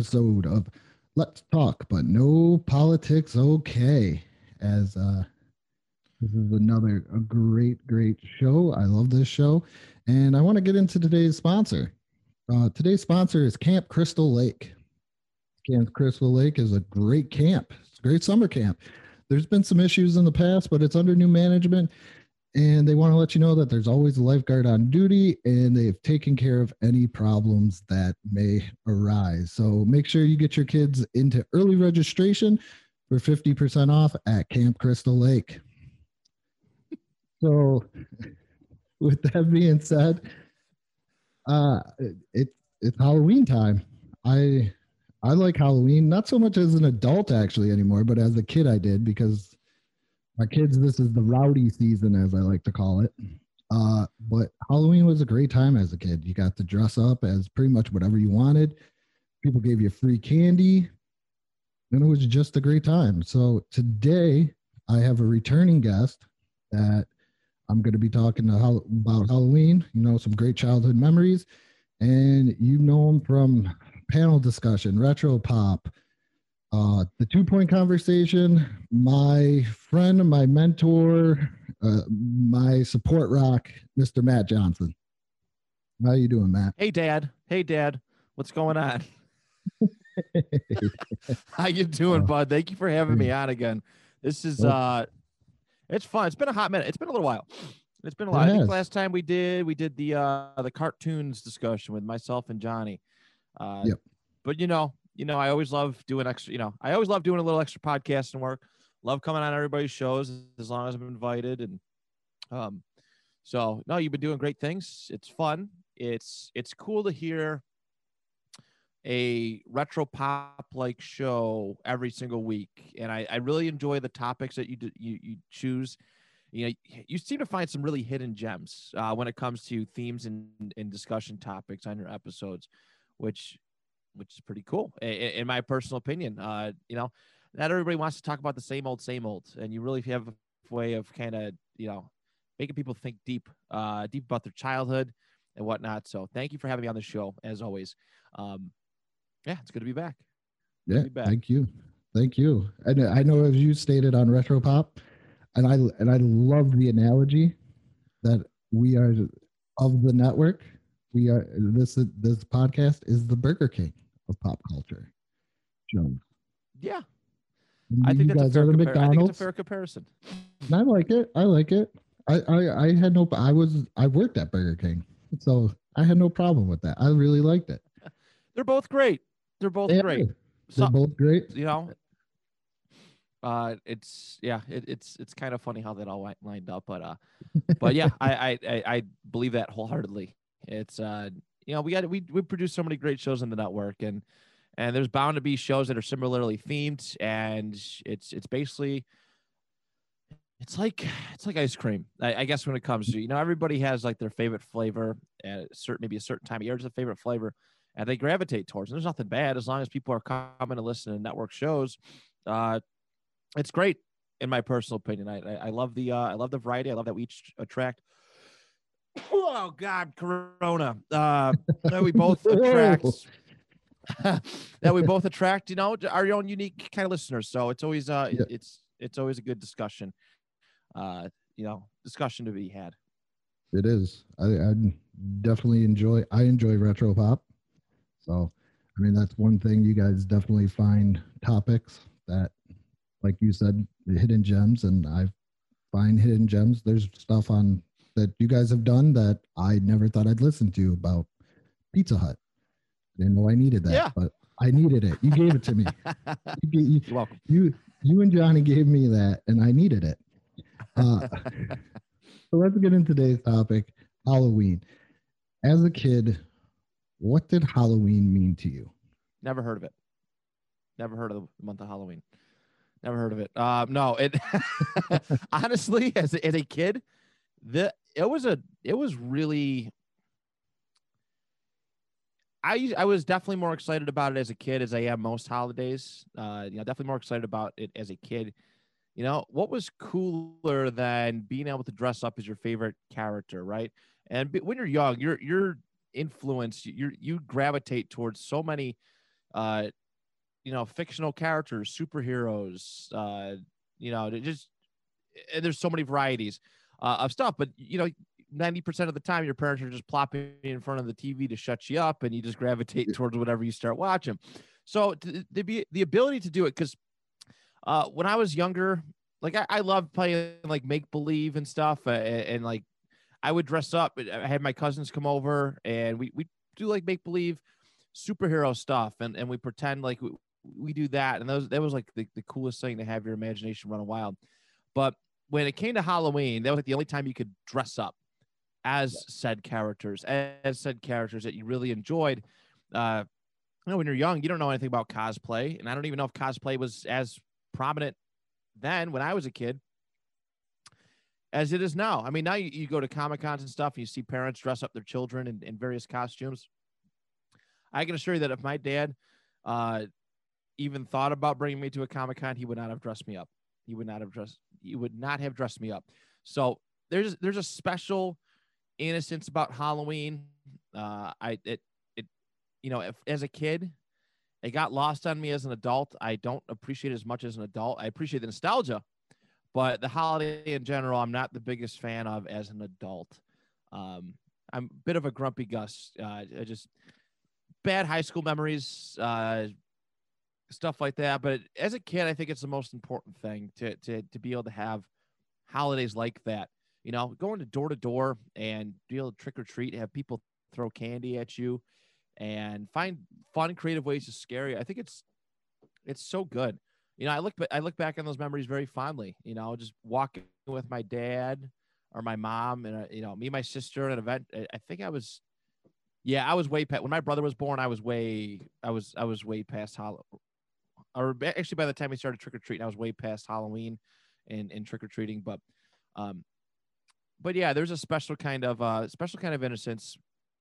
episode of Let's Talk, but no politics. Okay, as uh, this is another a great, great show. I love this show, and I want to get into today's sponsor. Uh, today's sponsor is Camp Crystal Lake. Camp Crystal Lake is a great camp. It's a great summer camp. There's been some issues in the past, but it's under new management and they want to let you know that there's always a lifeguard on duty and they've taken care of any problems that may arise. So make sure you get your kids into early registration for 50% off at Camp Crystal Lake. So with that being said, uh it it's Halloween time. I I like Halloween, not so much as an adult actually anymore, but as a kid I did because my kids, this is the rowdy season, as I like to call it. Uh, but Halloween was a great time as a kid. You got to dress up as pretty much whatever you wanted. People gave you free candy, and it was just a great time. So today, I have a returning guest that I'm going to be talking to about Halloween. You know, some great childhood memories, and you know him from panel discussion, retro pop, uh, the two point conversation, my friend, my mentor, uh, my support rock, Mr. Matt Johnson. How you doing, Matt? Hey, Dad. Hey, Dad. What's going on? How you doing, uh, bud? Thank you for having me on again. This is uh, it's fun. It's been a hot minute. It's been a little while. It's been a lot. I think last time we did, we did the uh the cartoons discussion with myself and Johnny. Uh, yep. But you know, you know, I always love doing extra, you know, I always love doing a little extra podcasting work. Love coming on everybody's shows as long as I'm invited. And um, so no, you've been doing great things. It's fun. It's it's cool to hear a retro pop like show every single week. And I, I really enjoy the topics that you do, you you choose. You know, you seem to find some really hidden gems uh, when it comes to themes and, and discussion topics on your episodes, which which is pretty cool in, my personal opinion. Uh, you know, not everybody wants to talk about the same old, same old, and you really have a way of kind of you know making people think deep, uh, deep about their childhood and whatnot. So thank you for having me on the show as always. Um, yeah, it's good to be back. Yeah, be back. thank you, thank you. And I know as you stated on Retro Pop, and I and I love the analogy that we are of the network we are this this podcast is the Burger King of pop culture. Jones. Yeah. I think that's a fair, compar- I think it's a fair comparison. And I like it. I like it. I, I I had no I was I worked at Burger King. So I had no problem with that. I really liked it. They're both great. They're both they great. They're so, both great. You know, uh it's yeah it, it's it's kind of funny how that all lined up but uh but yeah I, I i believe that wholeheartedly it's uh, you know, we got we we produce so many great shows on the network, and and there's bound to be shows that are similarly themed, and it's it's basically it's like it's like ice cream. I, I, guess when it comes to you know everybody has like their favorite flavor at certain maybe a certain time of year is a favorite flavor, and they gravitate towards. And there's nothing bad as long as people are coming to listen to network shows. Uh, it's great in my personal opinion. I I, I love the uh, I love the variety. I love that we each attract oh God, Corona. Uh, that we both attract. that we both attract, you know, our own unique kind of listeners. So it's always uh, yeah. it's it's always a good discussion. Uh, you know, discussion to be had. It is. I, I definitely enjoy. I enjoy retro pop. So, I mean, that's one thing you guys definitely find topics that, like you said, hidden gems, and I find hidden gems. There's stuff on that you guys have done that I never thought I'd listen to about Pizza Hut. I didn't know I needed that, yeah. but I needed it. You gave it to me. you, you. You, you and Johnny gave me that, and I needed it. Uh, so let's get into today's topic Halloween. As a kid, what did Halloween mean to you? Never heard of it. Never heard of the month of Halloween. Never heard of it. Um, no, it honestly, as a, as a kid, the it was a it was really. I I was definitely more excited about it as a kid as I am most holidays. Uh, you know, definitely more excited about it as a kid. You know, what was cooler than being able to dress up as your favorite character, right? And when you're young, you're you're influenced. You you gravitate towards so many uh, you know, fictional characters, superheroes, uh, you know, just and there's so many varieties uh, of stuff. But you know, 90% of the time, your parents are just plopping in front of the TV to shut you up, and you just gravitate towards whatever you start watching. So the be the ability to do it, because uh, when I was younger, like I, I loved playing like make believe and stuff, uh, and, and, like I would dress up. I had my cousins come over, and we we do like make believe superhero stuff, and and we pretend like we, we do that, and that was, that was like the, the coolest thing to have your imagination run wild. But when it came to Halloween, that was like the only time you could dress up as said characters, as said characters that you really enjoyed. Uh, you know, when you're young, you don't know anything about cosplay, and I don't even know if cosplay was as prominent then when I was a kid as it is now. I mean, now you, you go to comic cons and stuff, and you see parents dress up their children in, in various costumes. I can assure you that if my dad uh, even thought about bringing me to a Comic Con, he would not have dressed me up. He would not have dressed. He would not have dressed me up. So there's there's a special innocence about Halloween. Uh, I it it you know if, as a kid, it got lost on me as an adult. I don't appreciate as much as an adult. I appreciate the nostalgia, but the holiday in general, I'm not the biggest fan of as an adult. Um, I'm a bit of a grumpy Gus. Uh, I just bad high school memories. Uh, stuff like that. But as a kid, I think it's the most important thing to to to be able to have holidays like that. You know, going to door to door and be able to trick or treat, have people throw candy at you, and find fun, creative ways to scare you. I think it's it's so good. You know, I look I look back on those memories very fondly. You know, just walking with my dad or my mom and uh, you know me and my sister at an event. I think I was yeah, I was way past when my brother was born. I was way, I was, I was way past or actually by the time we started trick or treating, I was way past Halloween and, and trick or treating. But, um, but yeah, there's a special kind of uh, special kind of innocence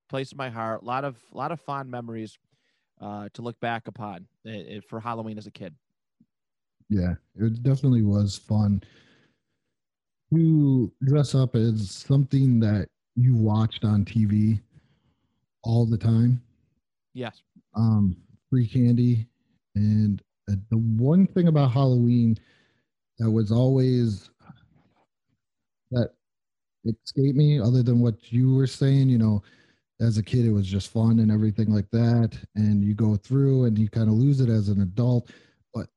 placed in my heart. A lot of a lot of fond memories uh, to look back upon eh, eh, for Halloween as a kid. Yeah, it definitely was fun to dress up as something that you watched on TV all the time. Yes. Um, free candy and the one thing about Halloween that was always that escaped me, other than what you were saying, you know, as a kid, it was just fun and everything like that. And you go through and you kind of lose it as an adult. But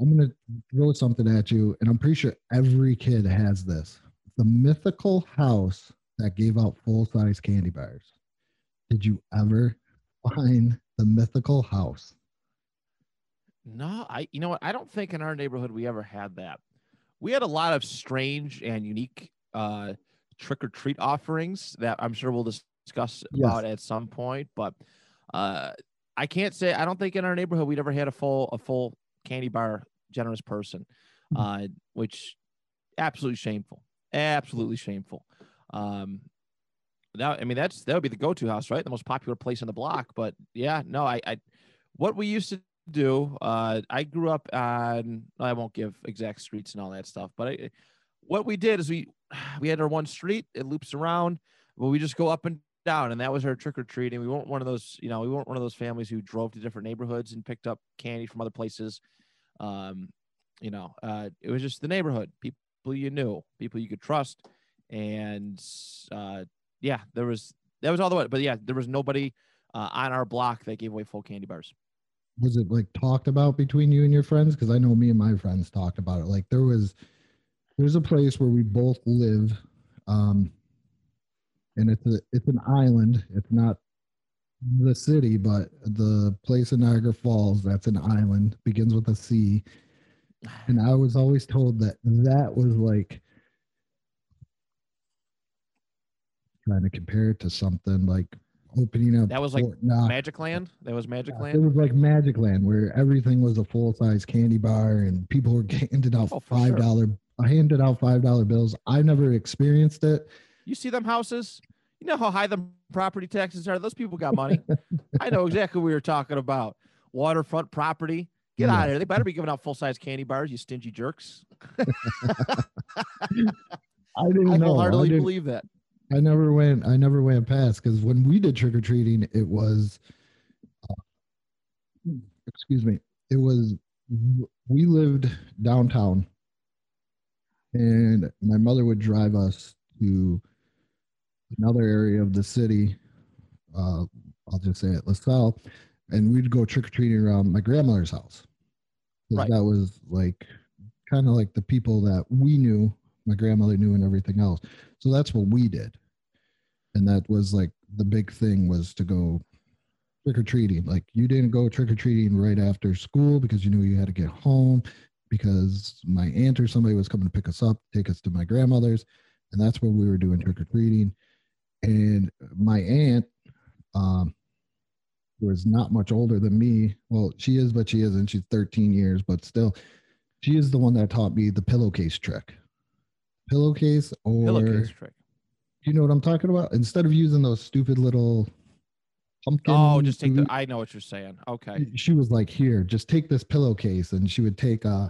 I'm to throw something at you, and I'm pretty sure every kid has this the mythical house that gave out full size candy bars. Did you ever find the mythical house? No, I you know what? I don't think in our neighborhood we ever had that. We had a lot of strange and unique uh trick or treat offerings that I'm sure we'll discuss yes. about at some point, but uh I can't say I don't think in our neighborhood we'd ever had a full a full candy bar generous person. Mm-hmm. Uh which absolutely shameful. Absolutely shameful. Um that I mean that's that would be the go-to house, right? The most popular place in the block. But yeah, no, I, I what we used to do. Uh, I grew up on. I won't give exact streets and all that stuff, but I, what we did is we we had our one street. It loops around, but we just go up and down, and that was our trick or treating. We weren't one of those, you know, we weren't one of those families who drove to different neighborhoods and picked up candy from other places. Um, you know, uh, it was just the neighborhood, people you knew, people you could trust, and uh, yeah, there was that was all the way. But yeah, there was nobody uh, on our block that gave away full candy bars was it like talked about between you and your friends? Because I know me and my friends talked about it. Like there was there's a place where we both live, um, and it's a it's an island. It's not the city, but the place in Niagara Falls that's an island begins with a C. And I was always told that that was like trying to compare it to something like opening up. That was like Magic Land. That was Magic Land. It was like Magic Land, where everything was a full size candy bar, and people were handed out oh, five dollar, sure. handed out five dollar bills. I never experienced it. You see them houses? You know how high the property taxes are. Those people got money. I know exactly what we were talking about. Waterfront property. Get yeah. out of here. They better be giving out full size candy bars, you stingy jerks. I didn't I know. wholeheartedly believe that. I never went. I never went past because when we did trick or treating, it was, uh, excuse me, it was. We lived downtown, and my mother would drive us to another area of the city. Uh, I'll just say it, LaSalle, and we'd go trick or treating around my grandmother's house. Right. That was like kind of like the people that we knew, my grandmother knew, and everything else. So that's what we did. And that was like the big thing was to go trick or treating. Like you didn't go trick or treating right after school because you knew you had to get home because my aunt or somebody was coming to pick us up, take us to my grandmother's. And that's when we were doing trick or treating. And my aunt, um, was not much older than me. Well, she is, but she isn't. She's 13 years, but still, she is the one that taught me the pillowcase trick. Pillowcase or pillowcase trick. You know what I'm talking about? Instead of using those stupid little pumpkin. Oh, just take the. I know what you're saying. Okay. She was like, "Here, just take this pillowcase," and she would take uh,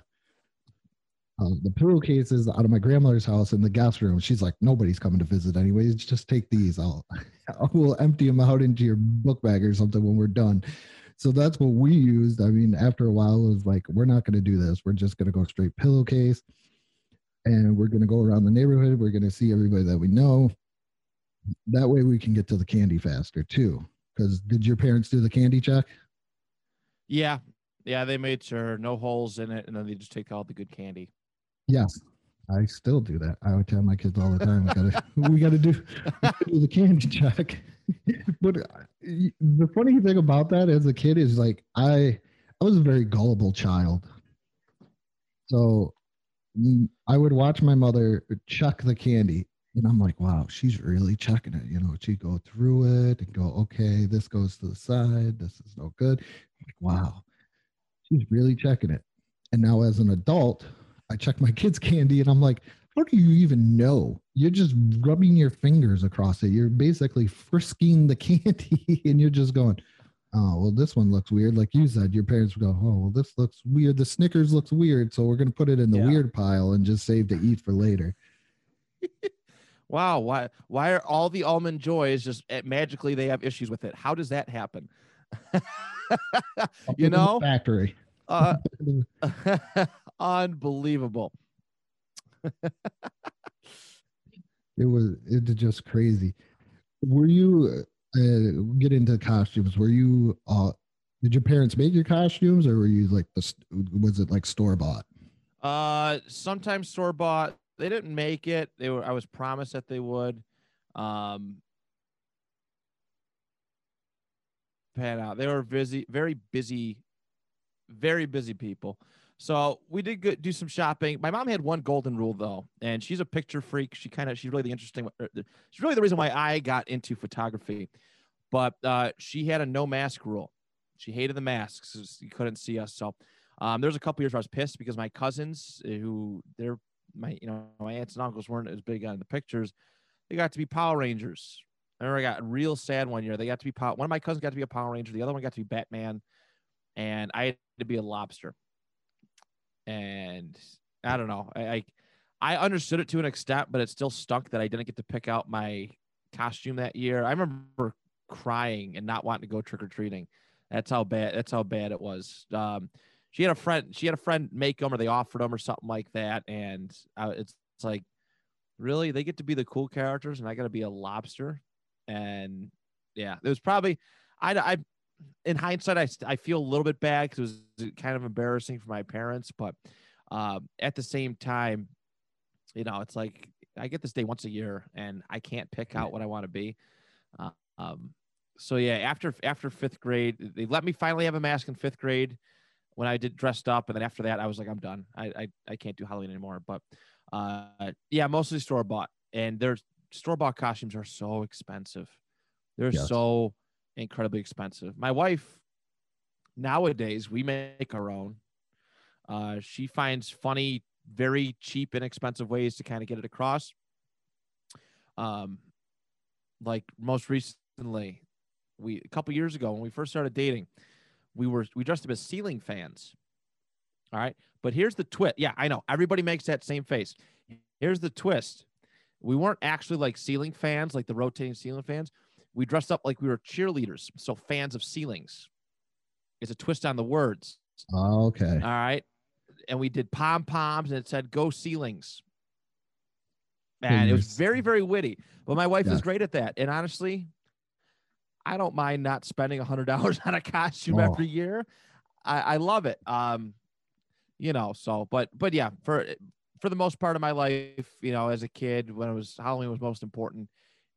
uh, the pillowcases out of my grandmother's house in the guest room. She's like, "Nobody's coming to visit anyways. Just take these. I'll, I will empty them out into your book bag or something when we're done." So that's what we used. I mean, after a while, it was like, "We're not going to do this. We're just going to go straight pillowcase." And we're going to go around the neighborhood. We're going to see everybody that we know. That way we can get to the candy faster too. Because did your parents do the candy check? Yeah. Yeah. They made sure no holes in it and then they just take all the good candy. Yes. I still do that. I would tell my kids all the time, we gotta, we gotta do, do the candy check. but uh, the funny thing about that as a kid is like, I, I was a very gullible child. So I would watch my mother chuck the candy, and I'm like, wow, she's really chucking it. You know, she'd go through it and go, okay, this goes to the side. This is no good. I'm like, wow, she's really checking it. And now as an adult, I check my kids' candy, and I'm like, how do you even know? You're just rubbing your fingers across it. You're basically frisking the candy, and you're just going, oh well this one looks weird. Like you said your parents would go oh well this looks weird. The snickers looks weird. So we're going to put it in the yeah. weird pile and just save to eat for later. Wow. Why why are all the almond joys just eh, magically they have issues with it? How does that happen? You know? factory. Uh, unbelievable. It was it's just crazy. Were you uh, get into costumes, were you uh did your parents make your costumes or were you like the was it like store bought? Uh sometimes store bought. They didn't make it. They were I was promised that they would. Um pan out. They were busy, very busy, very busy people. So we did good, do some shopping. My mom had one golden rule though, and she's a picture freak. She kind of she's really the interesting. Er, she's really the reason why I got into photography. But uh, she had a no mask rule. She hated the masks. You couldn't see us. So um, there was a couple years where I was pissed because my cousins, eh, who they're my you know my aunts and uncles weren't as big on the pictures, they got to be Power Rangers. I remember I got real sad one year. They got to be Power. One of my cousins got to be a Power Ranger. The other one got to be Batman, and I had to be a lobster and I don't know. I, I, I understood it to an extent, but it still stuck that I didn't get to pick out my costume that year. I remember crying and not wanting to go trick or treating. That's how bad. That's how bad it was. Um, she had a friend. She had a friend make them, or they offered them, or something like that. And I, it's, it's like, really, they get to be the cool characters, and I got to be a lobster. And yeah, it was probably. I, I in hindsight, I, I feel a little bit bad because it was kind of embarrassing for my parents. But um, at the same time, you know, it's like I get this day once a year and I can't pick out what I want to be. Uh, um, so yeah, after after fifth grade, they let me finally have a mask in fifth grade when I did dressed up, and then after that, I was like, I'm done. I I, I can't do Halloween anymore. But uh, yeah, mostly store bought, and their store bought costumes are so expensive They're yes. so incredibly expensive. My wife, nowadays, we make our own. Uh, she finds funny, very cheap, inexpensive ways to kind of get it across. Um, like most recently, we a couple years ago when we first started dating, we were we dressed up as ceiling fans. All right, but here's the twist. Yeah, I know everybody makes that same face. Here's the twist. We weren't actually like ceiling fans, like the rotating ceiling fans. We dressed up like we were cheerleaders, so fans of ceilings. It's a twist on the words. okay. All right. And we did pom poms and it said go ceilings. And it was very, very witty. But my wife yeah. is great at that. And honestly, I don't mind not spending a hundred dollars on a costume oh. every year. I, I love it. Um, you know, so but but yeah, for for the most part of my life, you know, as a kid, when it was Halloween was most important,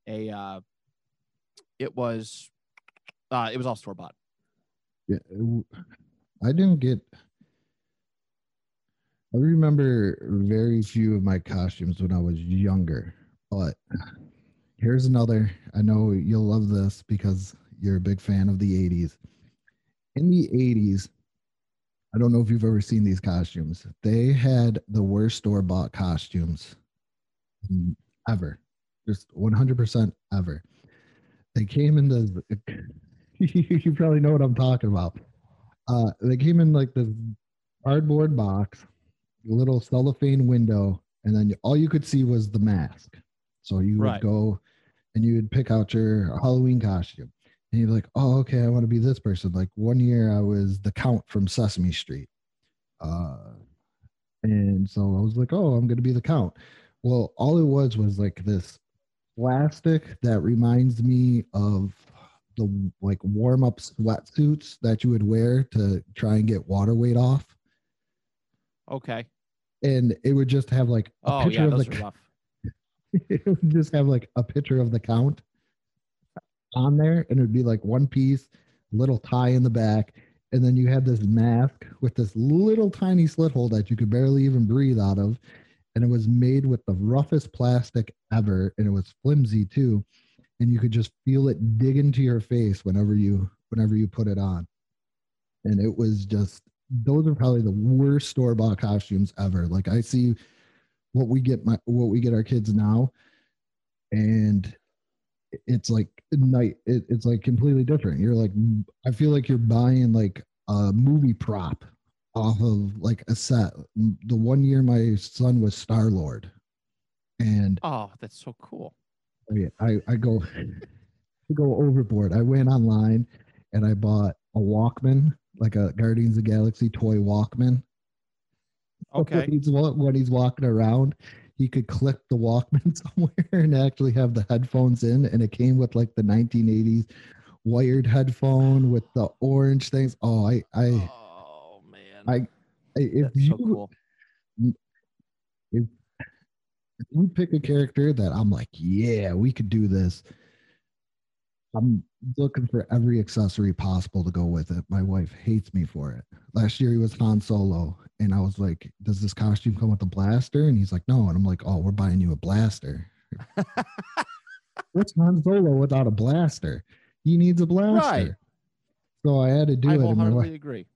a uh, it was uh, it was all store bought. Yeah, I didn't get. I remember very few of my costumes when I was younger, but here's another. I know you'll love this because you're a big fan of the 80s. In the 80s, I don't know if you've ever seen these costumes. They had the worst store bought costumes ever, just 100% ever. They came in the, you probably know what I'm talking about. Uh, they came in like this cardboard box, little cellophane window, and then all you could see was the mask. So you would go and you would pick out your Halloween costume and you're like, oh, okay, I want to be this person. Like one year, I was the Count from Sesame Street, uh, and so I was like, oh, I'm going to be the Count. Well, all it was was like this plastic that reminds me of the like warm up sweatsuits that you would wear to try and get water weight off. Okay. And it would just have like a oh, picture yeah, of the. it would just have like a picture of the count on there and it would be like one piece, little tie in the back. And then you had this mask with this little tiny slit hole that you could barely even breathe out of. And it was made with the roughest plastic ever. And it was flimsy too. And you could just feel it dig into your face whenever you whenever you put it on. And it was just those are probably the worst store bought costumes ever. Like I see what we get my what we get our kids now, and it's like night it, it's like completely different you're like i feel like you're buying like a movie prop off of like a set. The one year my son was star lord and oh that's so cool. Oh, i i go I go overboard. I went online and i bought a walkman like a guardians of galaxy toy walkman. Okay. when he's, when he's walking around he could click the Walkman somewhere and actually have the headphones in, and it came with like the 1980s wired headphone with the orange things. Oh, I, I, oh man, I, if That's you, so cool. if, if you pick a character that I'm like, yeah, we could do this. I'm looking for every accessory possible to go with it. My wife hates me for it. Last year he was Han Solo, and I was like, "Does this costume come with a blaster?" And he's like, "No." And I'm like, "Oh, we're buying you a blaster." What's Han Solo without a blaster? He needs a blaster. Right. So I had to do I it. I wholeheartedly agree.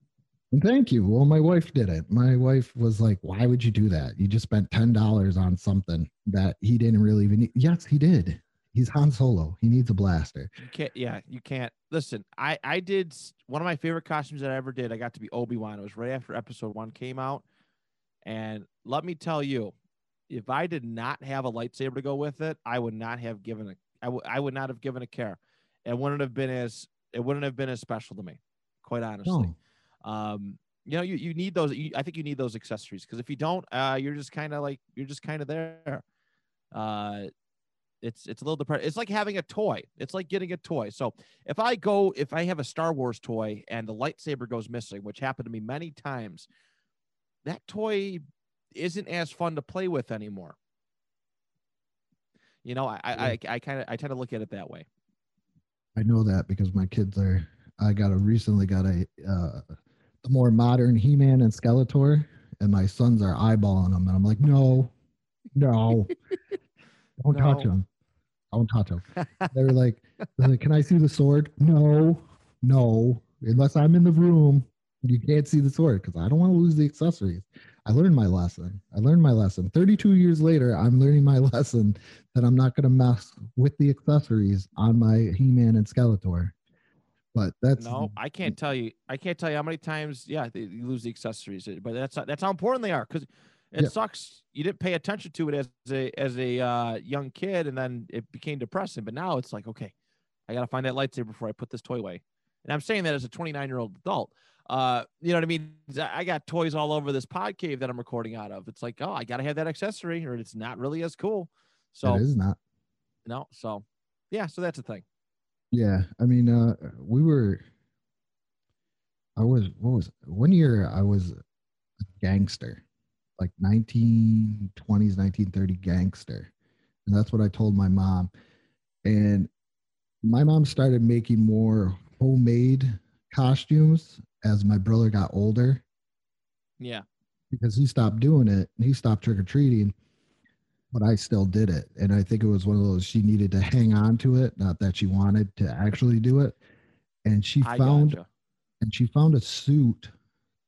Thank you. Well, my wife did it. My wife was like, "Why would you do that? You just spent ten dollars on something that he didn't really even need." Yes, he did. He's Han Solo. He needs a blaster. You can't. Yeah, you can't. Listen, I I did one of my favorite costumes that I ever did. I got to be Obi Wan. It was right after Episode One came out, and let me tell you, if I did not have a lightsaber to go with it, I would not have given a. I, w- I would not have given a care. It wouldn't have been as. It wouldn't have been as special to me, quite honestly. No. Um, you know, you, you need those. You, I think you need those accessories because if you don't, uh, you're just kind of like you're just kind of there. Uh, it's it's a little depressing. It's like having a toy. It's like getting a toy. So if I go, if I have a Star Wars toy and the lightsaber goes missing, which happened to me many times, that toy isn't as fun to play with anymore. You know, I I, I kind of I tend to look at it that way. I know that because my kids are. I got a recently got a uh, more modern He-Man and Skeletor, and my sons are eyeballing them, and I'm like, no, no. Don't no. touch them. Don't touch them. they were like, like, can I see the sword? No, no. Unless I'm in the room, you can't see the sword because I don't want to lose the accessories. I learned my lesson. I learned my lesson. 32 years later, I'm learning my lesson that I'm not going to mess with the accessories on my He-Man and Skeletor. But that's no, I can't tell you. I can't tell you how many times. Yeah, you lose the accessories, but that's that's how important they are because it yeah. sucks. You didn't pay attention to it as a as a uh, young kid, and then it became depressing. But now it's like, okay, I got to find that lightsaber before I put this toy away. And I'm saying that as a 29 year old adult. Uh, you know what I mean? I got toys all over this pod cave that I'm recording out of. It's like, oh, I got to have that accessory, or it's not really as cool. So it is not. No, so yeah, so that's the thing. Yeah, I mean, uh, we were. I was what was one year I was a gangster, like 1920s, 1930 gangster, and that's what I told my mom. And my mom started making more homemade costumes as my brother got older. Yeah. Because he stopped doing it and he stopped trick or treating, but I still did it. And I think it was one of those she needed to hang on to it, not that she wanted to actually do it. And she I found gotcha. and she found a suit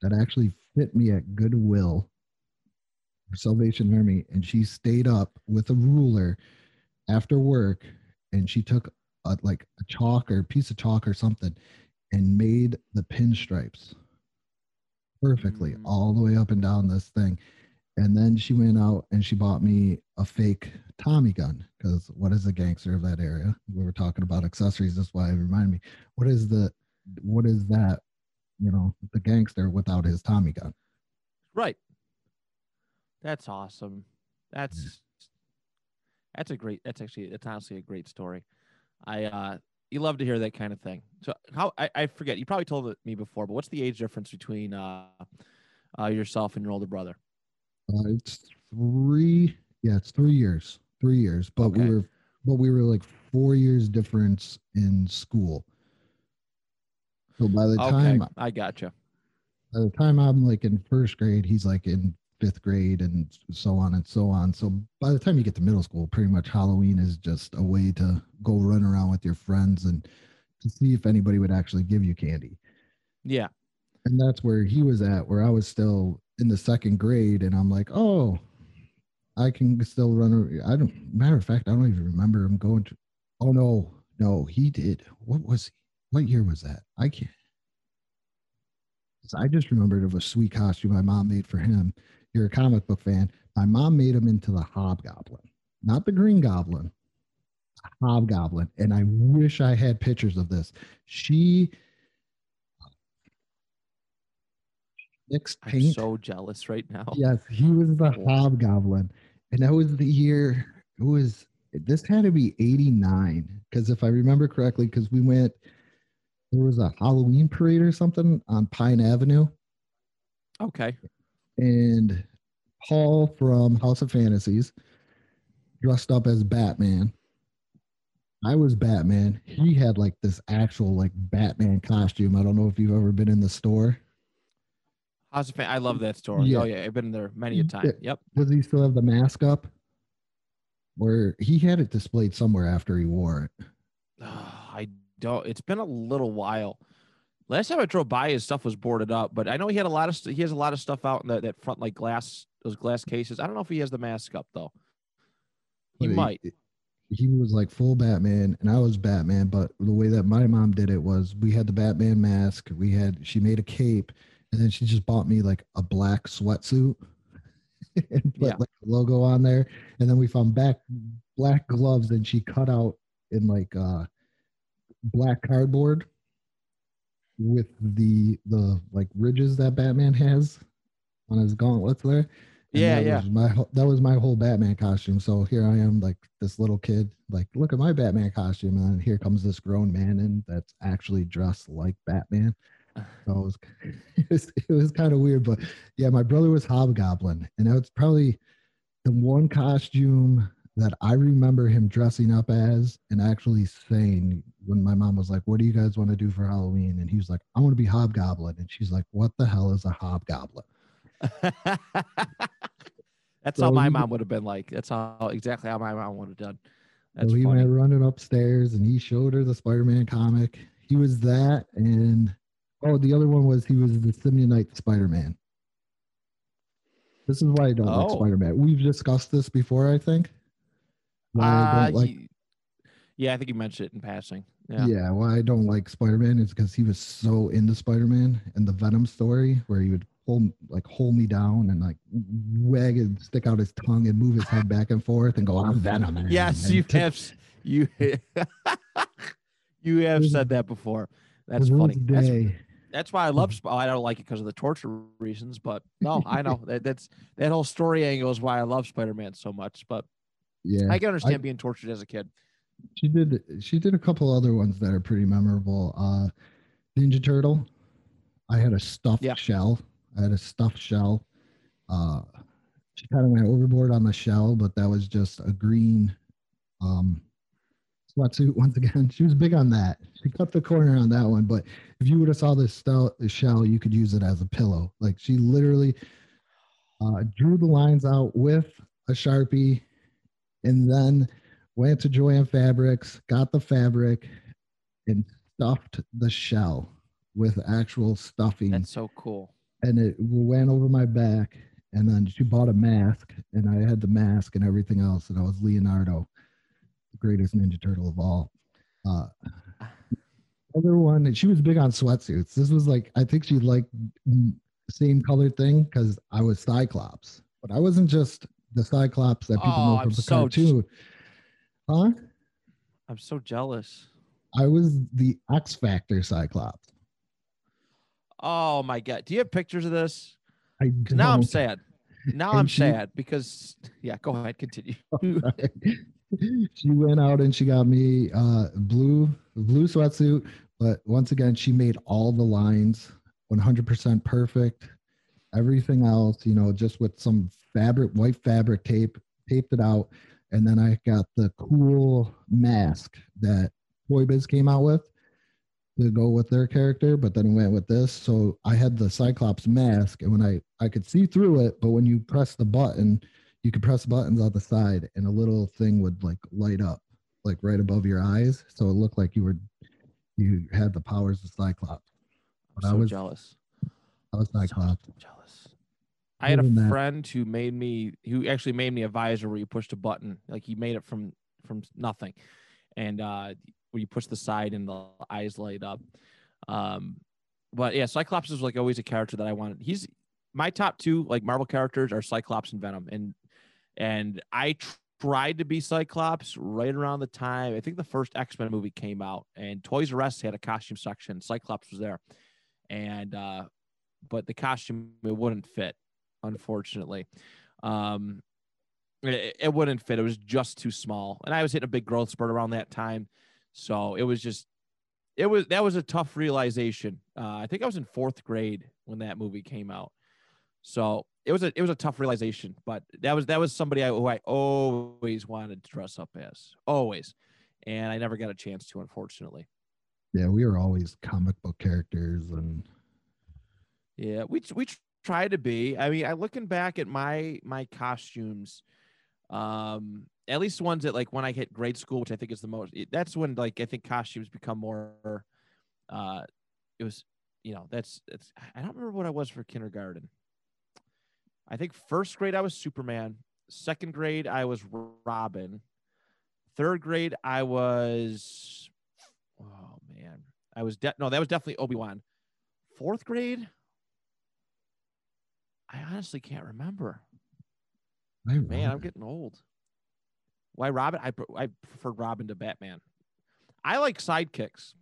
that actually fit me at Goodwill for Salvation Army. And she stayed up with a ruler after work and she took a, like a chalk or a piece of chalk or something and made the pinstripes perfectly mm. all the way up and down this thing. And then she went out and she bought me a fake Tommy gun because what is a gangster of that area? We were talking about accessories. That's why it reminded me. What is the what is that? You know, the gangster without his Tommy gun. Right. That's awesome. That's that's a great. That's actually that's honestly a great story. I uh you love to hear that kind of thing. So how I, I forget you probably told me before, but what's the age difference between uh, uh yourself and your older brother? Uh, it's three. Yeah, it's three years. Three years, but okay. we were but we were like four years difference in school. So by the time okay, I gotcha. By the time I'm like in first grade, he's like in fifth grade and so on and so on. So by the time you get to middle school, pretty much Halloween is just a way to go run around with your friends and to see if anybody would actually give you candy. Yeah. And that's where he was at, where I was still in the second grade and I'm like, oh, I can still run. I don't, matter of fact, I don't even remember him going to, oh no, no, he did. What was he? What year was that? I can't. I just remembered of a sweet costume my mom made for him you're a comic book fan. My mom made him into the Hobgoblin, not the Green Goblin, Hobgoblin. And I wish I had pictures of this. She mixed paint. I'm so jealous right now. Yes, he was the Hobgoblin. And that was the year, it was, this had to be 89. Because if I remember correctly, because we went, there was a Halloween parade or something on Pine Avenue. Okay and Paul from House of Fantasies dressed up as Batman. I was Batman. He had like this actual like Batman costume. I don't know if you've ever been in the store. House of Fan- I love that store. Yeah. Oh yeah, I've been there many a time. Yep. Does he still have the mask up? Where he had it displayed somewhere after he wore it. I don't. It's been a little while. Last time I drove by, his stuff was boarded up, but I know he had a lot of st- he has a lot of stuff out in the, that front like glass those glass cases. I don't know if he has the mask up though. He but might. He, he was like full Batman, and I was Batman. But the way that my mom did it was we had the Batman mask. We had she made a cape, and then she just bought me like a black sweatsuit and put yeah. like a logo on there. And then we found back black gloves, and she cut out in like uh black cardboard with the the like ridges that Batman has on his gauntlets there. And yeah, that yeah. Was my that was my whole Batman costume. So here I am, like this little kid, like look at my Batman costume, and then here comes this grown man in that's actually dressed like Batman. So it was it was, it was kind of weird, but yeah, my brother was Hobgoblin, and that's probably the one costume that I remember him dressing up as and actually saying when my mom was like, What do you guys want to do for Halloween? And he was like, I want to be Hobgoblin. And she's like, What the hell is a Hobgoblin? That's so how my mom would have been like. That's all exactly how my mom would have done. That's so he funny. went running upstairs and he showed her the Spider-Man comic. He was that, and oh, the other one was he was the symbiote Spider-Man. This is why I don't oh. like Spider-Man. We've discussed this before, I think. Why uh, I don't like. He, yeah, I think you mentioned it in passing. Yeah. yeah, why I don't like Spider-Man is because he was so into Spider-Man and the Venom story where he would hold like hold me down and like wag and stick out his tongue and move his head back and forth and go, I'm Venom. Yes, you have you you have said that before. That's funny. That's, that's, why I love. Mm-hmm. I don't like it because of the torture reasons, but no, I know that, that's that whole story angle is why I love Spider-Man so much. But yeah, I can understand I, being tortured as a kid. She did. She did a couple other ones that are pretty memorable. Uh, Ninja Turtle. I had a stuffed yeah. shell. I had a stuffed shell. Uh, she kind of went overboard on the shell, but that was just a green um, sweatsuit. Once again, she was big on that. She cut the corner on that one. But if you would have saw this shell, you could use it as a pillow. Like she literally uh, drew the lines out with a sharpie, and then went to Joann Fabrics, got the fabric, and stuffed the shell with actual stuffing. That's so cool. And it went over my back. And then she bought a mask, and I had the mask and everything else. And I was Leonardo, greatest Ninja Turtle of all. Uh, other one, she was big on sweatsuits. This was like, I think she liked same color thing because I was Cyclops, but I wasn't just the Cyclops that people oh, know from I'm the so cartoon. Huh? I'm so jealous. I was the X Factor Cyclops. Oh my god! Do you have pictures of this? I now I'm sad. Now and I'm she, sad because yeah. Go ahead, continue. she went out and she got me uh blue blue sweatsuit, but once again she made all the lines 100% perfect. Everything else, you know, just with some fabric, white fabric tape, taped it out and then I got the cool mask that Toy Biz came out with to go with their character, but then went with this. So I had the Cyclops mask, and when I I could see through it, but when you press the button, you could press buttons on the side, and a little thing would like light up, like right above your eyes, so it looked like you were you had the powers of Cyclops. I'm so I was jealous. I was Cyclops. So jealous. I had a that. friend who made me who actually made me a visor where you pushed a button, like he made it from from nothing, and uh, where you push the side and the eyes light up. Um, but yeah, Cyclops is like always a character that I wanted. He's my top two like Marvel characters are Cyclops and Venom, and and I tried to be Cyclops right around the time I think the first X Men movie came out, and Toys R Us had a costume section. Cyclops was there, and uh, but the costume it wouldn't fit unfortunately. Um, it, it wouldn't fit. It was just too small, and I was hitting a big growth spurt around that time, so it was just it was that was a tough realization. Uh, I think I was in fourth grade when that movie came out, so it was a it was a tough realization. But that was that was somebody I, who I always wanted to dress up as, always, and I never got a chance to, unfortunately. Yeah, we were always comic book characters, and yeah, we we try to be. I mean, I looking back at my my costumes, um, at least ones that like when I hit grade school, which I think is the most. That's when like I think costumes become more. Uh, it was, you know, that's it's. I don't remember what I was for kindergarten. I think first grade I was Superman. Second grade I was Robin. Third grade I was. Oh man, I was de- no, that was definitely Obi Wan. Fourth grade, I honestly can't remember. Man, I'm getting old. Why Robin? I I prefer Robin to Batman. I like sidekicks.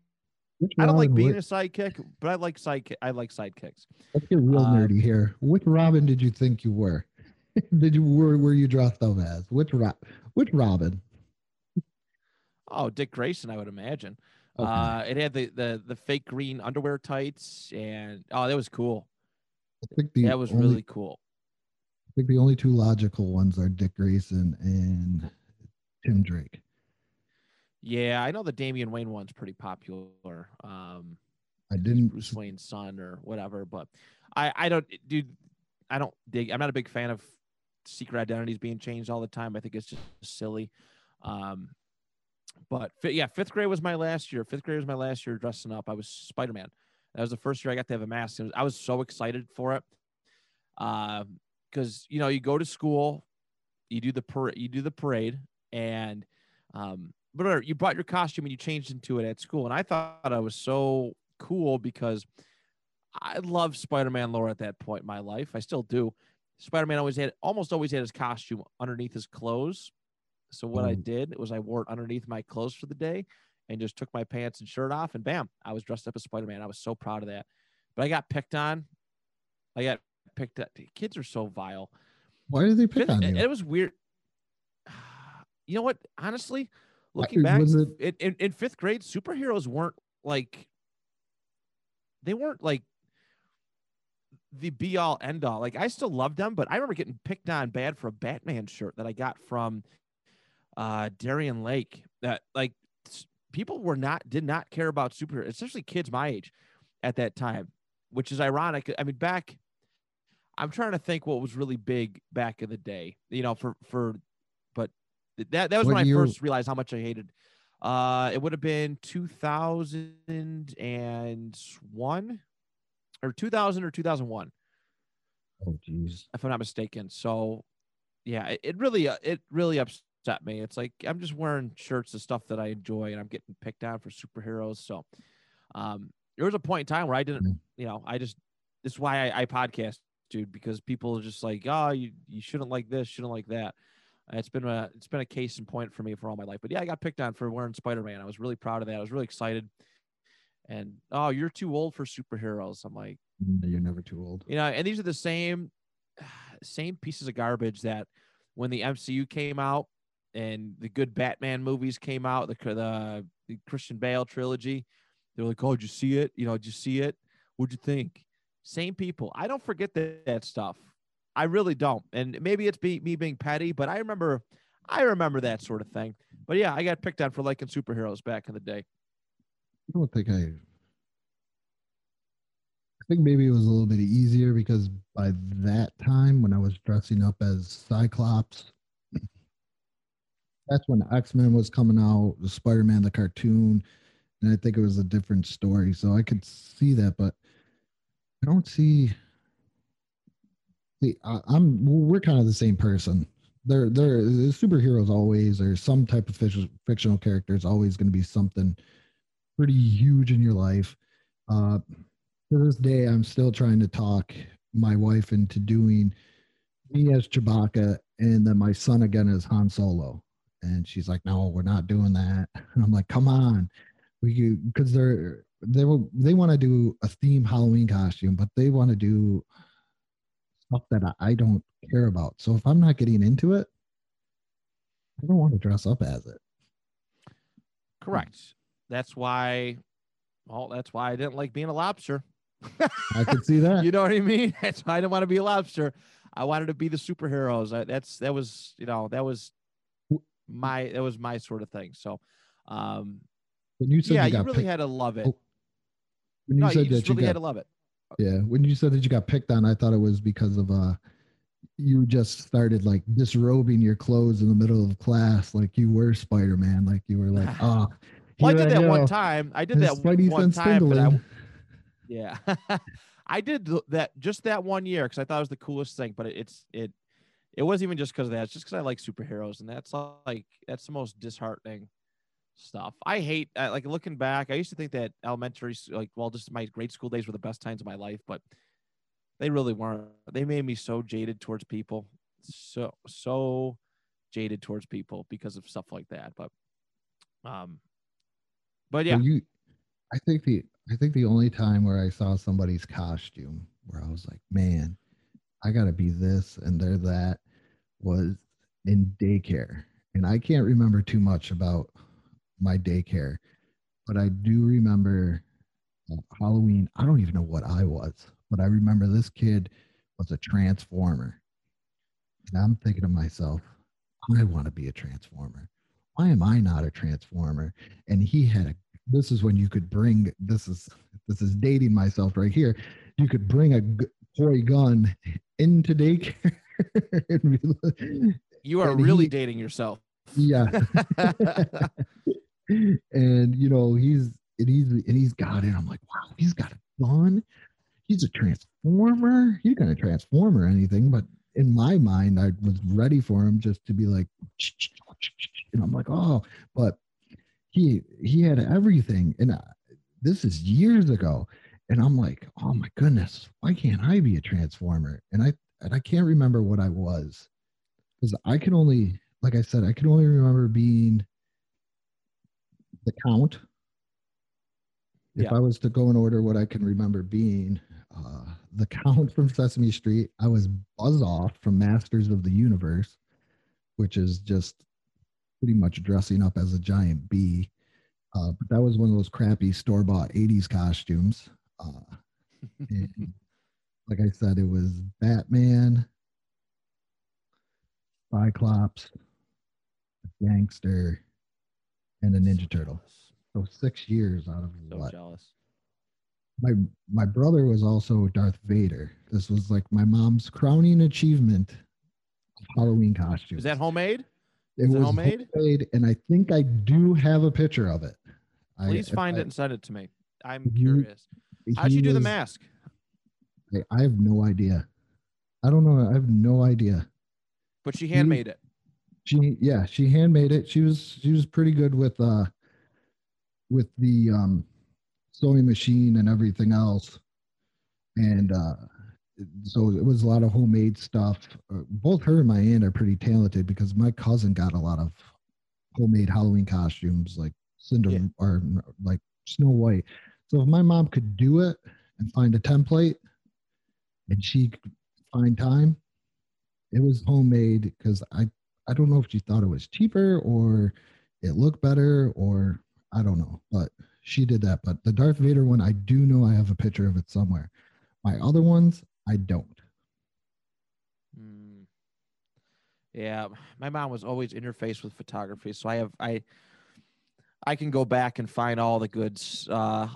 Which I don't like being a sidekick, but I like sidekick. I like sidekicks. Let's get real uh, nerdy here. Which Robin did you think you were? did you were were you dressed up as? Which Rob? Which Robin? Oh, Dick Grayson, I would imagine. Okay. Uh, it had the, the the fake green underwear tights, and oh, that was cool. I think the that was only, really cool. I think the only two logical ones are Dick Grayson and Tim Drake. Yeah, I know the Damian Wayne one's pretty popular. Um, I didn't Bruce Wayne's son or whatever, but I I don't dude. I don't dig. I'm not a big fan of secret identities being changed all the time. I think it's just silly. Um, but yeah, fifth grade was my last year. Fifth grade was my last year dressing up. I was Spider Man. That was the first year I got to have a mask. I was so excited for it. Because um, you know, you go to school, you do the parade, you do the parade, and um, but you brought your costume and you changed into it at school. And I thought I was so cool because I love Spider-Man lore at that point in my life. I still do. Spider-Man always had almost always had his costume underneath his clothes. So what mm. I did was I wore it underneath my clothes for the day and just took my pants and shirt off and bam, I was dressed up as Spider-Man. I was so proud of that. But I got picked on. I got picked up. Kids are so vile. Why did they pick on you? It, it was weird. You know what? Honestly, looking back, it, in, in fifth grade, superheroes weren't like they weren't like the be all end all. Like I still loved them, but I remember getting picked on bad for a Batman shirt that I got from uh Darien Lake. That like people were not did not care about superheroes, especially kids my age at that time, which is ironic. I mean, back I'm trying to think what was really big back in the day, you know, for for that that was when, when I first realized how much I hated uh, it would have been 2001 or 2000 or 2001. Oh, geez. If I'm not mistaken. So, yeah, it, it really, uh, it really upset me. It's like I'm just wearing shirts of stuff that I enjoy, and I'm getting picked on for superheroes. So, um, there was a point in time where I didn't, mm. you know, I just this is why I, I podcast, dude, because people are just like, oh, you you shouldn't like this, shouldn't like that. It's been a it's been a case in point for me for all my life. But yeah, I got picked on for wearing Spider Man. I was really proud of that. I was really excited. And oh, you're too old for superheroes. I'm like, mm, you're never too old. You know, and these are the same same pieces of garbage that when the MCU came out and the good Batman movies came out, the the, the Christian Bale trilogy, they're like, oh, did you see it? You know, did you see it? What'd you think? Same people. I don't forget that, that stuff. I really don't. And maybe it's be, me being petty, but I remember, I remember that sort of thing. But yeah, I got picked on for liking superheroes back in the day. I don't think I. I think maybe it was a little bit easier because by that time, when I was dressing up as Cyclops, that's when X Men was coming out, the Spider Man, the cartoon, and I think it was a different story. So I could see that, but I don't see I, am we're kind of the same person. There, there, superheroes always, or some type of fictional character is always going to be something pretty huge in your life. Uh, to this day, I'm still trying to talk my wife into doing me as Chewbacca and then my son again as Han Solo. And she's like, "No, we're not doing that." And I'm like, "Come on, we because they're they will they want to do a theme Halloween costume, but they want to do stuff that I don't care about. So if I'm not getting into it, I don't want to dress up as it. Correct. That's why. Well, that's why I didn't like being a lobster. I could see that. you know what I mean? That's why I didn't want to be a lobster. I wanted to be the superheroes. I, that's that was you know that was my that was my sort of thing. So, um, when you said yeah, you, you really picked, had to love it. Oh, when you no, said you that you really got, had to love it. Yeah, when you said that you got picked on, I thought it was because of uh you just started like disrobing your clothes in the middle of class like you were Spider-Man, like you were like, oh well, I did that one time. I did that Spidey one time, I, yeah, I did that just that one year because I thought it was the coolest thing. But it, it's it it wasn't even just because of that. It's just because I like superheroes, and that's like that's the most disheartening stuff. I hate uh, like looking back. I used to think that elementary, like, well, just my grade school days were the best times of my life, but they really weren't. They made me so jaded towards people, so so jaded towards people because of stuff like that. But, um, but yeah, well, you. I think the I think the only time where I saw somebody's costume where I was like, man, I gotta be this and they're that was in daycare. And I can't remember too much about my daycare. But I do remember uh, Halloween. I don't even know what I was, but I remember this kid was a transformer. And I'm thinking to myself, I want to be a transformer. Why am I not a transformer? And he had a this is when you could bring this is this is dating myself right here. You could bring a toy gun into daycare. you are really he, dating yourself. Yeah. and you know he's and he's and he's got it. I'm like, wow, he's got a gun. He's a transformer. He's gonna transform or anything. But in my mind, I was ready for him just to be like, and I'm like, oh, but he he had everything, and I, this is years ago, and I'm like, oh my goodness, why can't I be a transformer? And I and I can't remember what I was because I can only, like I said, I can only remember being the count. If yeah. I was to go in order, what I can remember being uh, the count from Sesame Street. I was Buzz Off from Masters of the Universe, which is just pretty much dressing up as a giant bee. Uh, but that was one of those crappy store bought 80s costumes. Uh, and like I said, it was Batman, Cyclops, Gangster, and a Ninja Turtle. So six years out of so what? Jealous. My my brother was also Darth Vader. This was like my mom's crowning achievement Halloween costume. Is that homemade? It was homemade? homemade, and I think I do have a picture of it. Please I, find I, it and send it to me. I'm curious. How did you do was, the mask? I, I have no idea. I don't know. I have no idea. But she handmade it. She yeah, she handmade it. She was she was pretty good with uh with the um sewing machine and everything else. And uh so it was a lot of homemade stuff. Uh, both her and my aunt are pretty talented because my cousin got a lot of homemade Halloween costumes, like Cinder yeah. or like Snow White. So if my mom could do it and find a template, and she could find time, it was homemade because I I don't know if she thought it was cheaper or it looked better or I don't know, but she did that. But the Darth Vader one, I do know I have a picture of it somewhere. My other ones, I don't. Mm. Yeah, my mom was always interfaced with photography, so I have I I can go back and find all the goods, uh,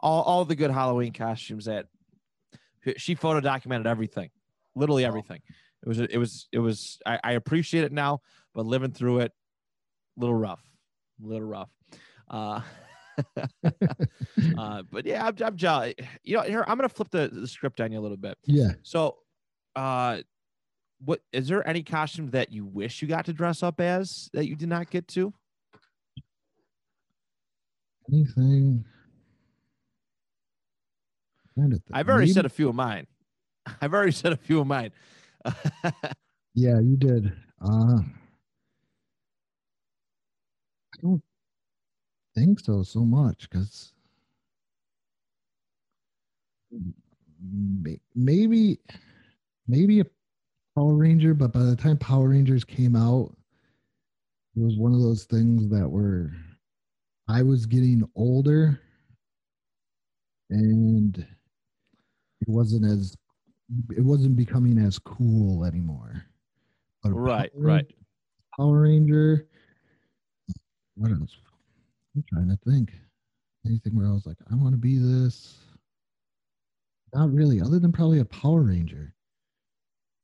all all the good Halloween costumes that she photo documented everything, literally everything. It was it was it was I, I appreciate it now, but living through it, a little rough, a little rough. Uh, uh, but yeah, I'm, I'm jolly. You know, here I'm gonna flip the, the script on you a little bit. Yeah. So, uh, what is there any costume that you wish you got to dress up as that you did not get to? Anything? I've already Maybe? said a few of mine. I've already said a few of mine. yeah, you did. Uh, I don't think so so much because maybe maybe a Power Ranger, but by the time Power Rangers came out, it was one of those things that were I was getting older and it wasn't as it wasn't becoming as cool anymore. But right, Power, right. Power Ranger. What else? I'm trying to think. Anything where I was like, I want to be this. Not really, other than probably a Power Ranger.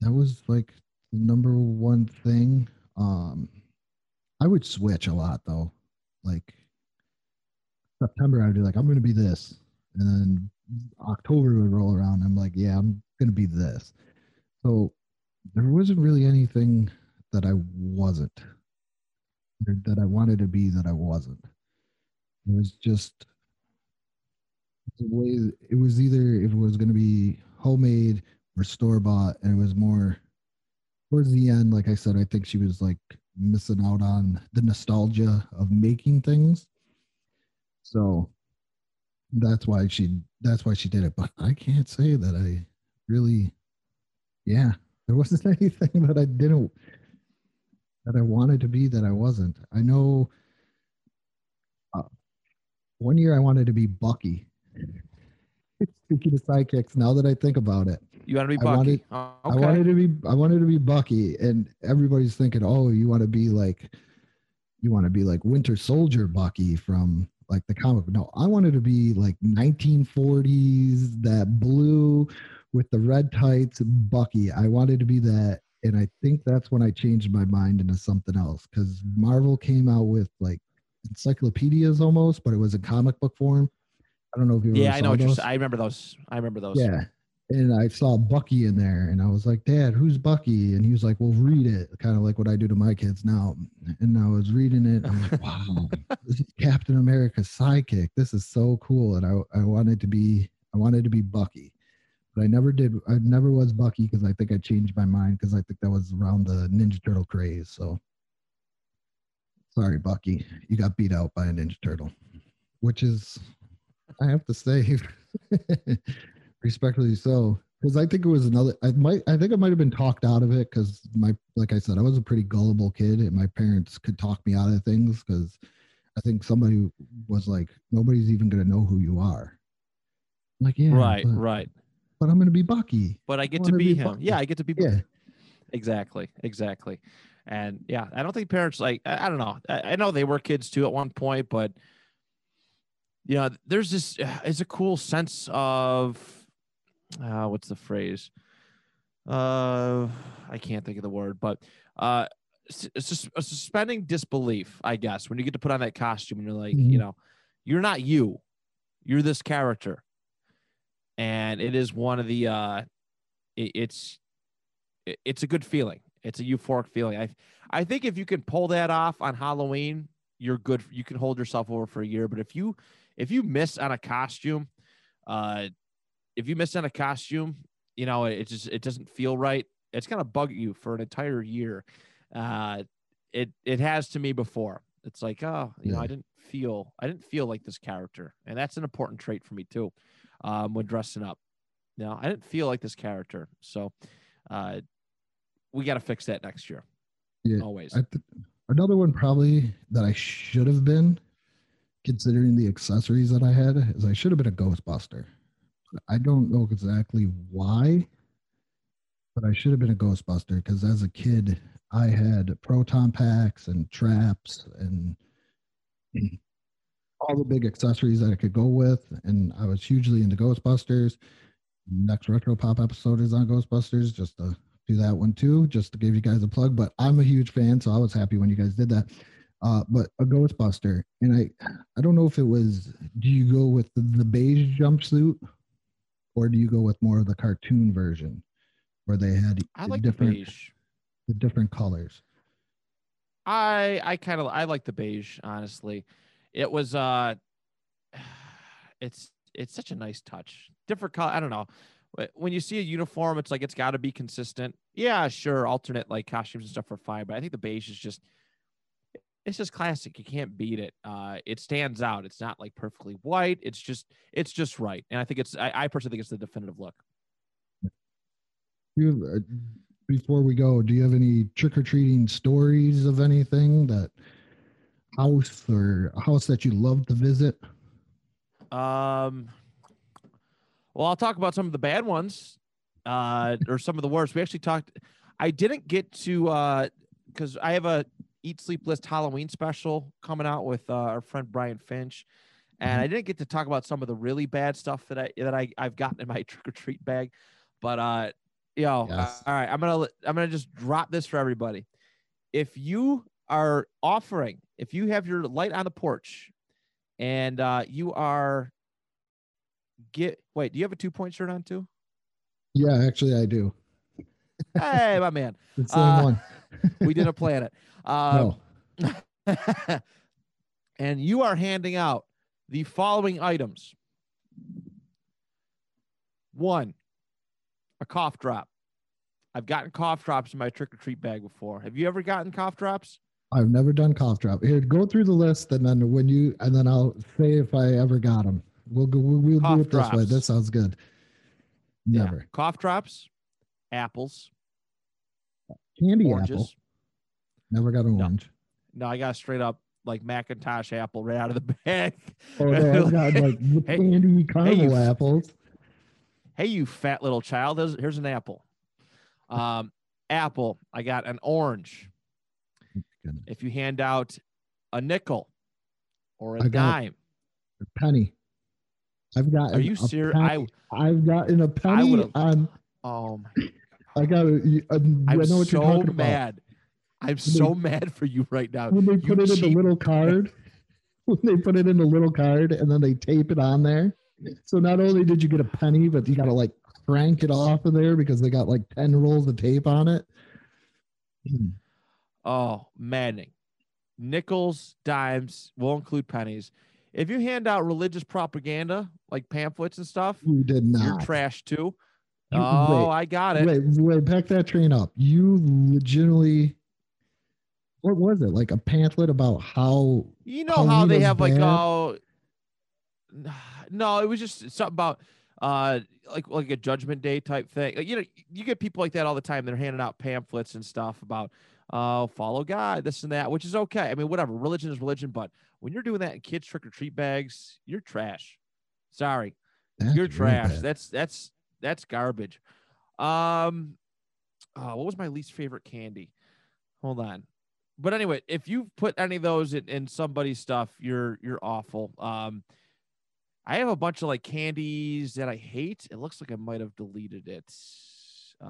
That was like the number one thing. Um, I would switch a lot though. Like September, I'd be like, I'm going to be this, and then October would roll around. I'm like, yeah, I'm going to be this. So there wasn't really anything that I wasn't, that I wanted to be that I wasn't. It was just the way it was either it was going to be homemade or store bought, and it was more towards the end. Like I said, I think she was like missing out on the nostalgia of making things. So that's why she that's why she did it. But I can't say that I really yeah, there wasn't anything that I didn't that I wanted to be that I wasn't. I know uh, one year I wanted to be Bucky. Speaking of sidekicks, now that I think about it, you want to be Bucky. I wanted, oh, okay. I wanted to be I wanted to be Bucky, and everybody's thinking, oh, you want to be like you want to be like Winter Soldier Bucky from like the comic. No, I wanted to be like 1940s, that blue with the red tights, Bucky. I wanted to be that. And I think that's when I changed my mind into something else because Marvel came out with like encyclopedias almost, but it was a comic book form. I don't know if you. Yeah, I know. What I remember those. I remember those. Yeah, and I saw Bucky in there, and I was like, "Dad, who's Bucky?" And he was like, "Well, read it," kind of like what I do to my kids now. And I was reading it. I'm like, "Wow, this is Captain America's sidekick. This is so cool." And I, I wanted to be, I wanted to be Bucky, but I never did. I never was Bucky because I think I changed my mind because I think that was around the Ninja Turtle craze. So, sorry, Bucky, you got beat out by a Ninja Turtle, which is, I have to say. respectfully so because I think it was another. I might. I think I might have been talked out of it because my, like I said, I was a pretty gullible kid, and my parents could talk me out of things because I think somebody was like, "Nobody's even going to know who you are." I'm like, yeah, right, right. But I'm going to be Bucky. But I get I to be, be him. Bucky. Yeah, I get to be. Yeah, exactly, exactly. And yeah, I don't think parents like. I, I don't know. I, I know they were kids too at one point, but you know, there's this. It's a cool sense of uh, what's the phrase? Uh, I can't think of the word, but uh, sus- suspending disbelief, I guess, when you get to put on that costume and you're like, mm-hmm. you know, you're not you, you're this character, and it is one of the. Uh, it, it's it, it's a good feeling. It's a euphoric feeling. I I think if you can pull that off on Halloween, you're good. You can hold yourself over for a year. But if you if you miss on a costume, uh, if you miss on a costume, you know, it just it doesn't feel right. It's gonna bug you for an entire year. Uh, it it has to me before. It's like, oh, you yeah. know, I didn't feel I didn't feel like this character, and that's an important trait for me too. Um, when dressing up, Now, I didn't feel like this character. So, uh, we got to fix that next year. Yeah, always. Th- another one probably that I should have been, considering the accessories that I had, is I should have been a Ghostbuster. I don't know exactly why, but I should have been a Ghostbuster because as a kid, I had proton packs and traps and all the big accessories that I could go with. And I was hugely into Ghostbusters. Next Retro Pop episode is on Ghostbusters, just to do that one too, just to give you guys a plug. But I'm a huge fan, so I was happy when you guys did that. Uh, but a Ghostbuster, and I, I don't know if it was. Do you go with the, the beige jumpsuit or do you go with more of the cartoon version where they had I like different the, beige. the different colors? I I kind of I like the beige honestly. It was uh it's it's such a nice touch. Different color, I don't know. When you see a uniform, it's like it's got to be consistent. Yeah, sure, alternate like costumes and stuff are fine, but I think the beige is just it's just classic. You can't beat it. Uh, it stands out. It's not like perfectly white. It's just it's just right. And I think it's I, I personally think it's the definitive look. You uh, before we go, do you have any trick or treating stories of anything that house or a house that you love to visit? Um. Well, I'll talk about some of the bad ones, uh, or some of the worst. We actually talked. I didn't get to uh because I have a Eat Sleep List Halloween special coming out with uh, our friend Brian Finch. And mm-hmm. I didn't get to talk about some of the really bad stuff that I that I I've gotten in my trick or treat bag, but uh, yo, yes. all right, I'm gonna I'm gonna just drop this for everybody. If you are offering, if you have your light on the porch, and uh, you are get wait, do you have a two point shirt on too? Yeah, actually, I do. hey, my man. It's the uh, one. we didn't plan it. Um, no. and you are handing out the following items one, a cough drop. I've gotten cough drops in my trick or treat bag before. Have you ever gotten cough drops? I've never done cough drop. Here, go through the list, and then when you, and then I'll say if I ever got them. We'll go. We'll, we'll do it drops. this way. That sounds good. Never. Yeah. Cough drops, apples, candy oranges. apple. Never got an orange. No, I got straight up like McIntosh apple right out of the bag. Oh no, got like hey, candy caramel hey, apples. Hey, you fat little child! Here's, here's an apple. Um, apple. I got an orange. If you hand out a nickel or a I dime, a penny. I've got. Are you serious? I I've gotten a penny on. Um, oh my! I got. A, I, I'm I know what so you're talking mad. About. I'm so mad for you right now. When they put you it cheap. in the little card. when they put it in a little card and then they tape it on there. So not only did you get a penny, but you got to like crank it off of there because they got like 10 rolls of tape on it. Hmm. Oh, maddening. Nickels, dimes, will include pennies. If you hand out religious propaganda like pamphlets and stuff, you did not. You're trash too. You, oh, wait, I got it. Wait, wait, back that train up. You legitimately what was it? Like a pamphlet about how you know how they have bad? like oh no, it was just something about uh like like a judgment day type thing. Like, you know, you get people like that all the time. They're handing out pamphlets and stuff about uh follow God, this and that, which is okay. I mean, whatever. Religion is religion, but when you're doing that in kids trick or treat bags, you're trash. Sorry. That's you're trash. Bad. That's that's that's garbage. Um oh, what was my least favorite candy? Hold on. But anyway, if you put any of those in, in somebody's stuff, you're you're awful. Um I have a bunch of like candies that I hate. It looks like I might have deleted it.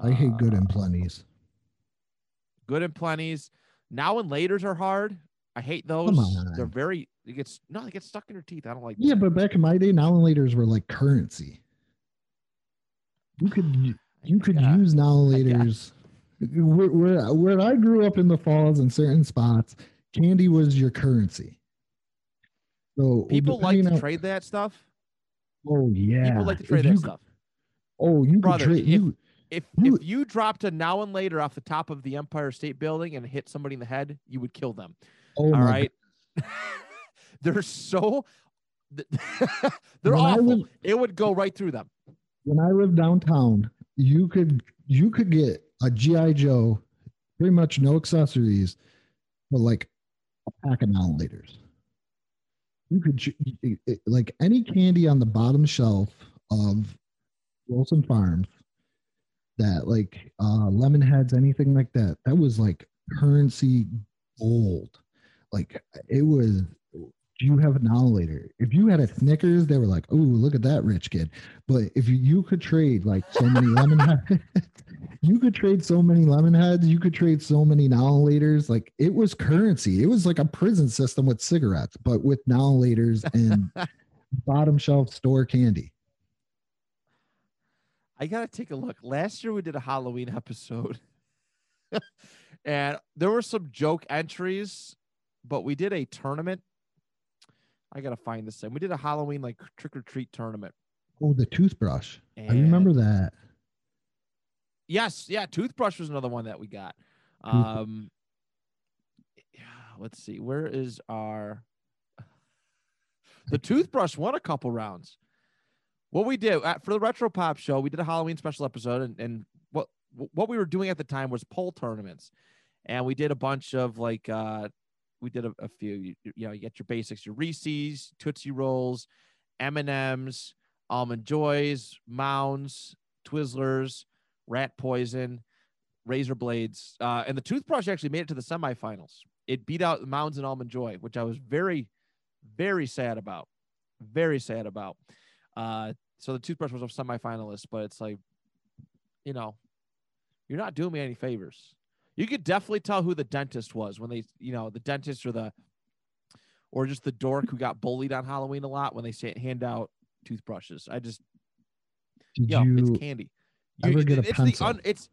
I hate good and uh, plenties. Good and plenties. Now and laters are hard. I hate those. They're very. It gets no. They get stuck in your teeth. I don't like. Yeah, but back in my day, now and laters were like currency. You could you could got, use now and laters. Where, where where I grew up in the falls in certain spots, candy was your currency. So people like to on, trade that stuff. Oh yeah, people like to trade that you, stuff. Oh, you brother, trade, if, you, if you, if you dropped a now and later off the top of the Empire State Building and hit somebody in the head, you would kill them. Oh, All right. they're so they're when awful. Lived, it would go right through them. When I lived downtown, you could you could get a GI Joe, pretty much no accessories, but like a pack of now and laters you could like any candy on the bottom shelf of Wilson Farms that like uh lemon heads, anything like that, that was like currency gold. Like it was do you have a now later? If you had a Snickers, they were like, "Oh, look at that rich kid." But if you, you could trade like so many lemon heads, you could trade so many lemon heads. You could trade so many now laters. Like it was currency. It was like a prison system with cigarettes, but with now laters and bottom shelf store candy. I gotta take a look. Last year we did a Halloween episode, and there were some joke entries, but we did a tournament I gotta find this thing. We did a Halloween like trick or treat tournament. Oh, the toothbrush. And I remember that. Yes, yeah, toothbrush was another one that we got. Um let's see, where is our the toothbrush won a couple rounds. What we did at, for the Retro Pop show, we did a Halloween special episode, and, and what what we were doing at the time was poll tournaments, and we did a bunch of like uh, we did a, a few. You, you, know, you get your basics, your Reese's, Tootsie Rolls, M and M's, Almond Joys, Mounds, Twizzlers, Rat Poison, Razor Blades, uh, and the toothbrush actually made it to the semifinals. It beat out Mounds and Almond Joy, which I was very, very sad about. Very sad about. Uh, so the toothbrush was a semifinalist, but it's like, you know, you're not doing me any favors you could definitely tell who the dentist was when they, you know, the dentist or the, or just the dork who got bullied on Halloween a lot when they say hand out toothbrushes. I just, Did yo, you it's candy. You, ever get a it's pencil? The un, it's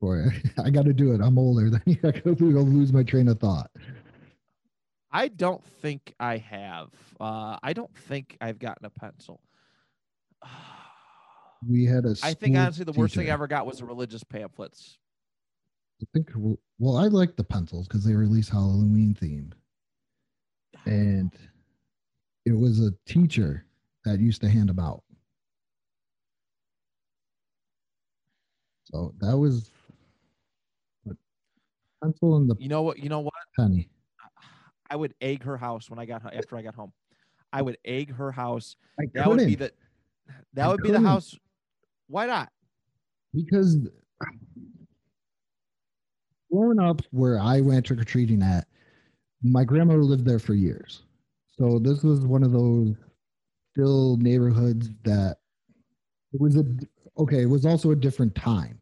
Boy, I got to do it. I'm older. Then I got to lose my train of thought. I don't think I have. Uh, I don't think I've gotten a pencil we had a. I think honestly, the worst thing I ever got was the religious pamphlets. I think well, I like the pencils because they release Halloween themed, and it was a teacher that used to hand them out. So that was what pencil and the you know what you know what penny. I would egg her house when I got after I got home. I would egg her house. I that couldn't. would be the that I would couldn't. be the house why not? Because growing up where I went trick or treating at, my grandmother lived there for years. So this was one of those still neighborhoods that it was a okay, it was also a different time.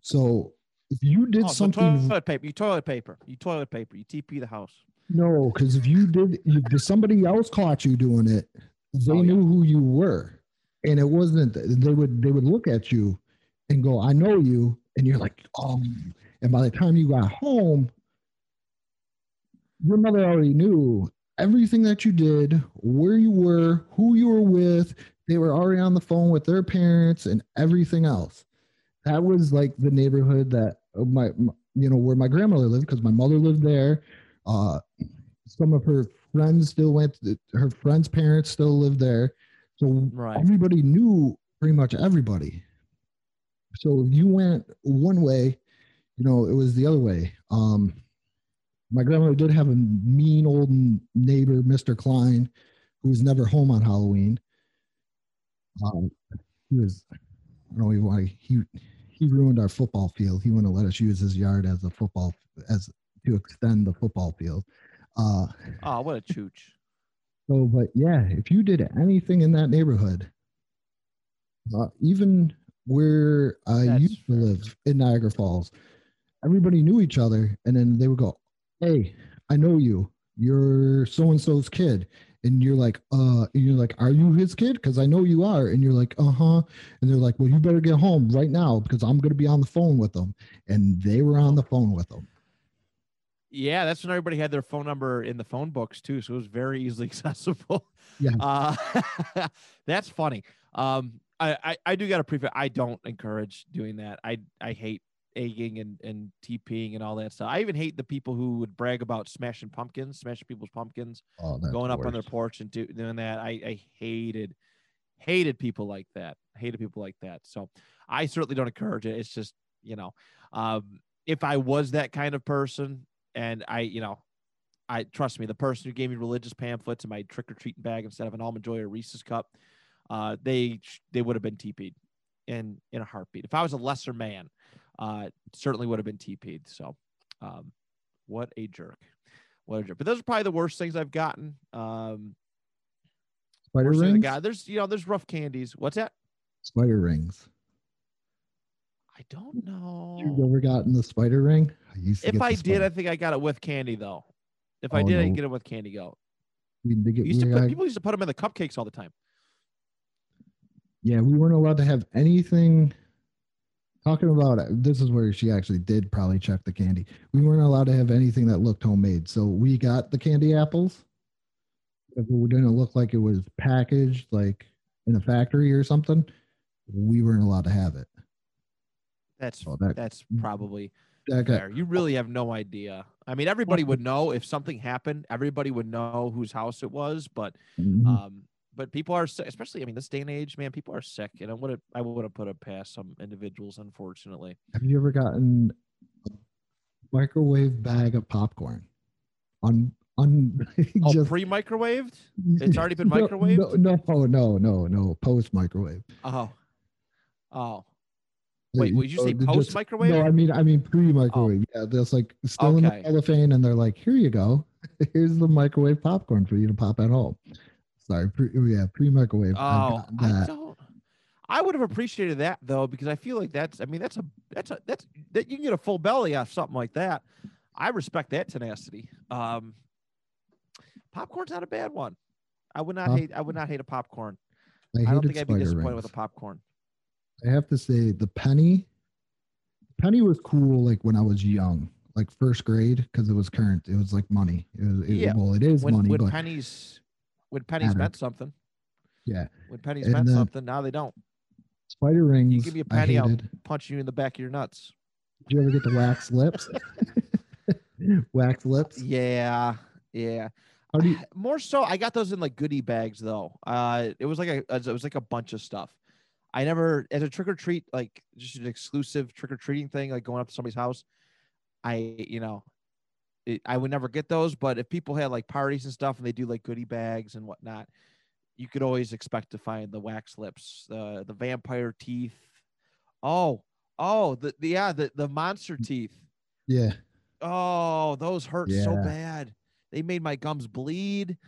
So if you did oh, something toilet paper, you toilet paper, you toilet paper, you TP the house. No, because if you did, if somebody else caught you doing it, they oh, knew who you were, and it wasn't. They would they would look at you and go, "I know you," and you're like, "Oh." And by the time you got home, your mother already knew everything that you did, where you were, who you were with. They were already on the phone with their parents and everything else. That was like the neighborhood that my, my you know, where my grandmother lived because my mother lived there. Uh, some of her friends still went. Her friends' parents still lived there, so right. everybody knew pretty much everybody. So if you went one way, you know it was the other way. Um, my grandmother did have a mean old neighbor, Mr. Klein, who was never home on Halloween. Um, he was, I don't know why he he ruined our football field. He wouldn't let us use his yard as a football as to extend the football field. Uh, oh, what a chooch! So, but yeah, if you did anything in that neighborhood, uh, even where I That's used to live in Niagara Falls, everybody knew each other, and then they would go, "Hey, I know you. You're so and so's kid." And you're like, uh, and you're like, are you his kid? Because I know you are. And you're like, uh huh. And they're like, well, you better get home right now because I'm going to be on the phone with them. And they were on the phone with them. Yeah, that's when everybody had their phone number in the phone books too, so it was very easily accessible. Yeah, uh, that's funny. Um, I, I, I do got to preface. I don't encourage doing that. I I hate egging and and TPing and all that stuff. I even hate the people who would brag about smashing pumpkins, smashing people's pumpkins, oh, going up on their porch and do, doing that. I I hated hated people like that. Hated people like that. So I certainly don't encourage it. It's just you know, um, if I was that kind of person, and I, you know, I trust me, the person who gave me religious pamphlets in my trick or treating bag instead of an almond joy or Reese's cup, uh, they they would have been TP'd in in a heartbeat. If I was a lesser man, uh, certainly would have been TP'd. So, um, what a jerk, what a jerk. But those are probably the worst things I've gotten. Um, Spider rings. The Guy. There's you know there's rough candies. What's that? Spider rings. I don't know. You ever gotten the spider ring? If I did, I think I got it with candy though. If oh, I did, no. I get it with candy go. Get, used to put, people used to put them in the cupcakes all the time. Yeah, we weren't allowed to have anything. Talking about this is where she actually did probably check the candy. We weren't allowed to have anything that looked homemade, so we got the candy apples. If it didn't look like it was packaged like in a factory or something, we weren't allowed to have it. That's oh, that, that's mm. probably that fair. You really have no idea. I mean, everybody would know if something happened. Everybody would know whose house it was, but mm-hmm. um, but people are especially. I mean, this day and age, man, people are sick, and I would have I would have put it past some individuals, unfortunately. Have you ever gotten a microwave bag of popcorn on on oh, just, pre-microwaved? It's already been microwaved. No, no, no, no, no, post microwave. Oh, oh. Wait, would you say post microwave? No, I mean I mean pre microwave. Oh. Yeah, that's like still okay. in the cellophane, and they're like, "Here you go. Here's the microwave popcorn for you to pop at home." Sorry, pre, yeah, pre microwave. Oh, I don't. I would have appreciated that though, because I feel like that's. I mean, that's a that's a that's that you can get a full belly off something like that. I respect that tenacity. Um, popcorn's not a bad one. I would not Pop- hate. I would not hate a popcorn. I, I don't think I'd be disappointed rings. with a popcorn. I have to say the penny penny was cool like when I was young, like first grade, because it was current. It was like money. It was it, yeah. well, it is when, money. When pennies when pennies meant something. Yeah. When pennies and meant something, now they don't. Spider rings. You give me a penny, I'll punch you in the back of your nuts. Did you ever get the wax lips? wax lips? Yeah. Yeah. You- More so, I got those in like goodie bags though. Uh, it was like a it was like a bunch of stuff. I never, as a trick or treat, like just an exclusive trick or treating thing, like going up to somebody's house. I, you know, it, I would never get those. But if people had like parties and stuff and they do like goodie bags and whatnot, you could always expect to find the wax lips, the the vampire teeth. Oh, oh, the, the yeah, the the monster mm. teeth. Yeah. Oh, those hurt yeah. so bad. They made my gums bleed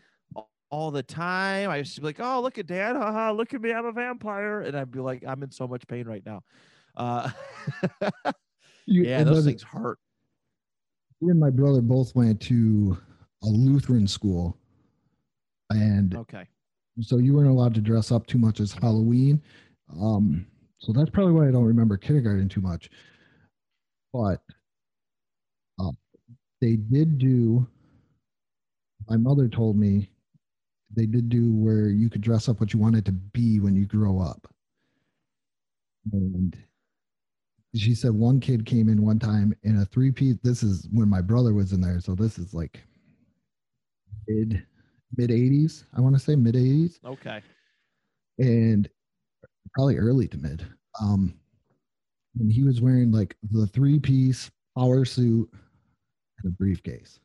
all the time. I used to be like, "Oh, look at Dad! Haha, look at me! I'm a vampire!" And I'd be like, "I'm in so much pain right now." Uh, You, yeah, those things hurt. Me and my brother both went to a Lutheran school, and okay, so you weren't allowed to dress up too much as Halloween. Um, so that's probably why I don't remember kindergarten too much. But uh, they did do. My mother told me they did do where you could dress up what you wanted to be when you grow up. And she said one kid came in one time in a three piece. This is when my brother was in there. So this is like mid mid 80s. I want to say mid 80s. Okay. And probably early to mid. Um, and he was wearing like the three piece power suit and a briefcase.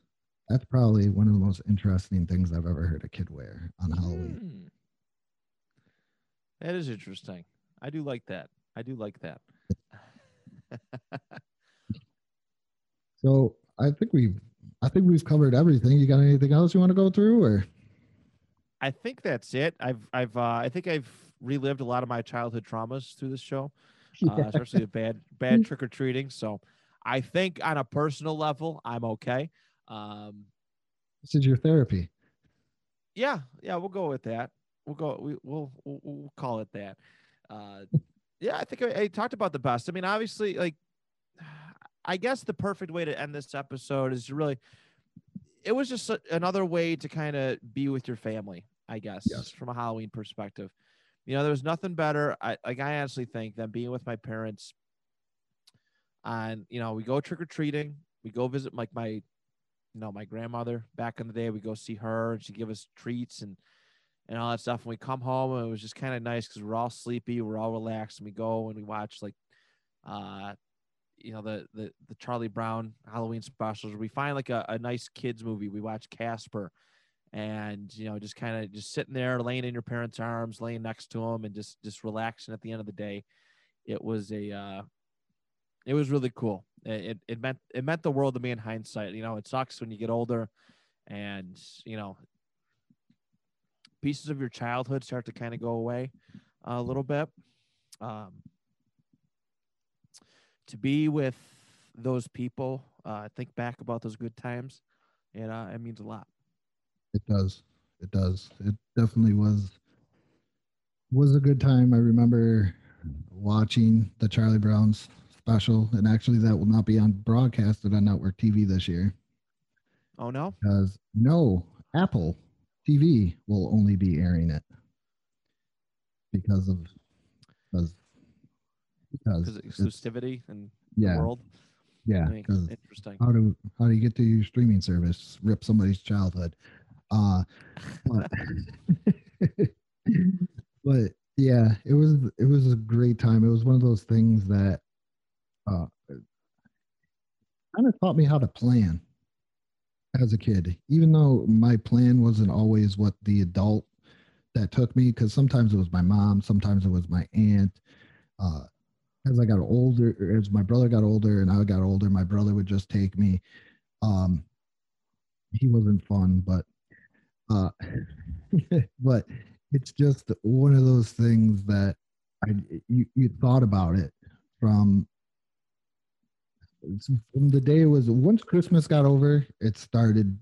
That's probably one of the most interesting things I've ever heard a kid wear on Halloween. Mm. That is interesting. I do like that. I do like that. so I think we've I think we've covered everything. You got anything else you want to go through or I think that's it. I've I've uh, I think I've relived a lot of my childhood traumas through this show, uh, especially the bad bad trick or treating. So I think on a personal level, I'm okay. Um, this is your therapy. Yeah, yeah, we'll go with that. We'll go. We, will we'll, we'll call it that. Uh, yeah, I think I, I talked about the best. I mean, obviously, like, I guess the perfect way to end this episode is to really. It was just a, another way to kind of be with your family, I guess, yes. from a Halloween perspective. You know, there was nothing better. I like. I honestly think than being with my parents. And you know, we go trick or treating. We go visit like my you know, my grandmother back in the day. We go see her and she give us treats and and all that stuff. And we come home and it was just kind of nice because we're all sleepy, we're all relaxed, and we go and we watch like uh you know the the the Charlie Brown Halloween specials. We find like a, a nice kids movie. We watch Casper, and you know just kind of just sitting there, laying in your parents' arms, laying next to them, and just just relaxing. At the end of the day, it was a uh, it was really cool. It, it meant it meant the world to me in hindsight. You know, it sucks when you get older, and you know, pieces of your childhood start to kind of go away a little bit. Um, to be with those people, uh, think back about those good times, it uh, it means a lot. It does. It does. It definitely was was a good time. I remember watching the Charlie Browns special, and actually, that will not be on broadcasted on network TV this year. Oh no! Because no, Apple TV will only be airing it because of because because exclusivity and yeah, the world. Yeah, interesting. How do how do you get to your streaming service? Rip somebody's childhood. Uh, but, but yeah, it was it was a great time. It was one of those things that uh, taught me how to plan as a kid, even though my plan wasn't always what the adult that took me, because sometimes it was my mom, sometimes it was my aunt. Uh, as I got older, as my brother got older and I got older, my brother would just take me. Um, he wasn't fun, but uh, but it's just one of those things that I you, you thought about it from from the day it was once Christmas got over, it started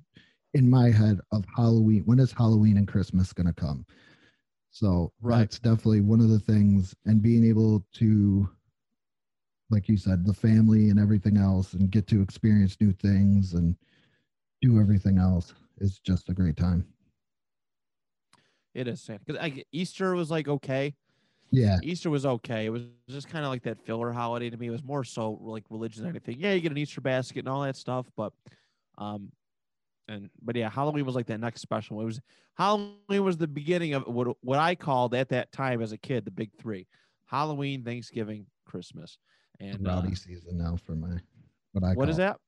in my head of Halloween. When is Halloween and Christmas going to come? So right. that's definitely one of the things, and being able to, like you said, the family and everything else, and get to experience new things and do everything else is just a great time. It is because Easter was like okay, yeah. Easter was okay. It was just kind of like that filler holiday to me. It was more so like religion than anything. Yeah, you get an Easter basket and all that stuff, but um and but yeah, Halloween was like that next special. It was Halloween was the beginning of what what I called at that time as a kid the big three: Halloween, Thanksgiving, Christmas, and the rowdy uh, season now for my what I what is that?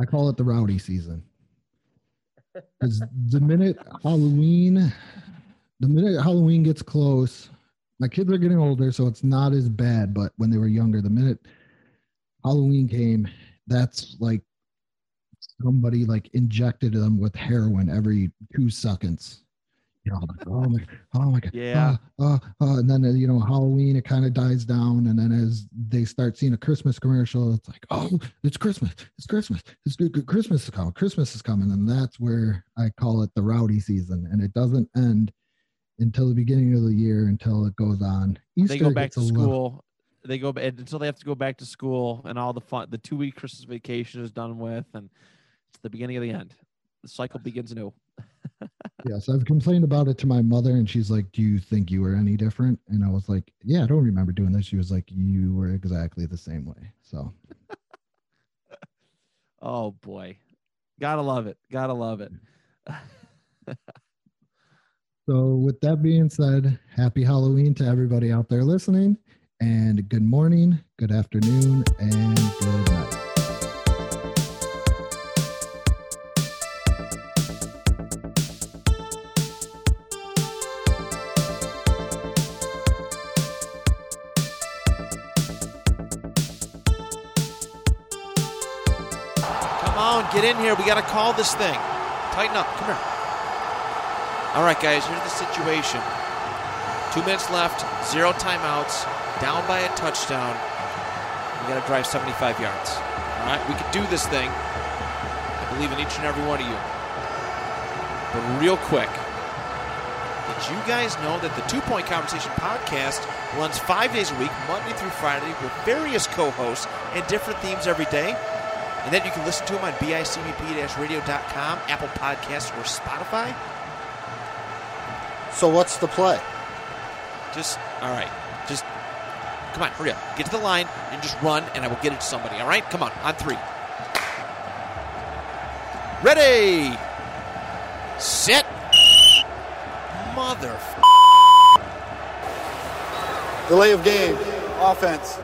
I call it the rowdy season. Because the minute Halloween, the minute Halloween gets close, my kids are getting older, so it's not as bad. But when they were younger, the minute Halloween came, that's like somebody like injected them with heroin every two seconds. You're all like, oh my, oh my god, yeah. Uh, uh, uh, and then you know Halloween, it kind of dies down, and then as they start seeing a Christmas commercial, it's like, oh, it's Christmas, it's Christmas, it's good, good Christmas is coming, Christmas is coming, and that's where I call it the rowdy season, and it doesn't end until the beginning of the year until it goes on. Easter they go back to school. Little, they go until they have to go back to school, and all the fun, the two week Christmas vacation is done with, and it's the beginning of the end. The cycle begins anew. yes, I've complained about it to my mother, and she's like, "Do you think you were any different?" And I was like, "Yeah, I don't remember doing this." She was like, "You were exactly the same way." So, oh boy, gotta love it, gotta love it. so, with that being said, happy Halloween to everybody out there listening, and good morning, good afternoon, and good night. Come on, get in here. We got to call this thing. Tighten up. Come here. All right, guys, here's the situation. Two minutes left, zero timeouts, down by a touchdown. We got to drive 75 yards. All right, we can do this thing. I believe in each and every one of you. But real quick, did you guys know that the Two Point Conversation podcast runs five days a week, Monday through Friday, with various co hosts and different themes every day? And then you can listen to them on bicbp-radio.com, Apple Podcasts, or Spotify. So what's the play? Just, all right. Just, come on, hurry up. Get to the line and just run, and I will get it to somebody, all right? Come on, on three. Ready! Set! Mother. Delay of game. Offense.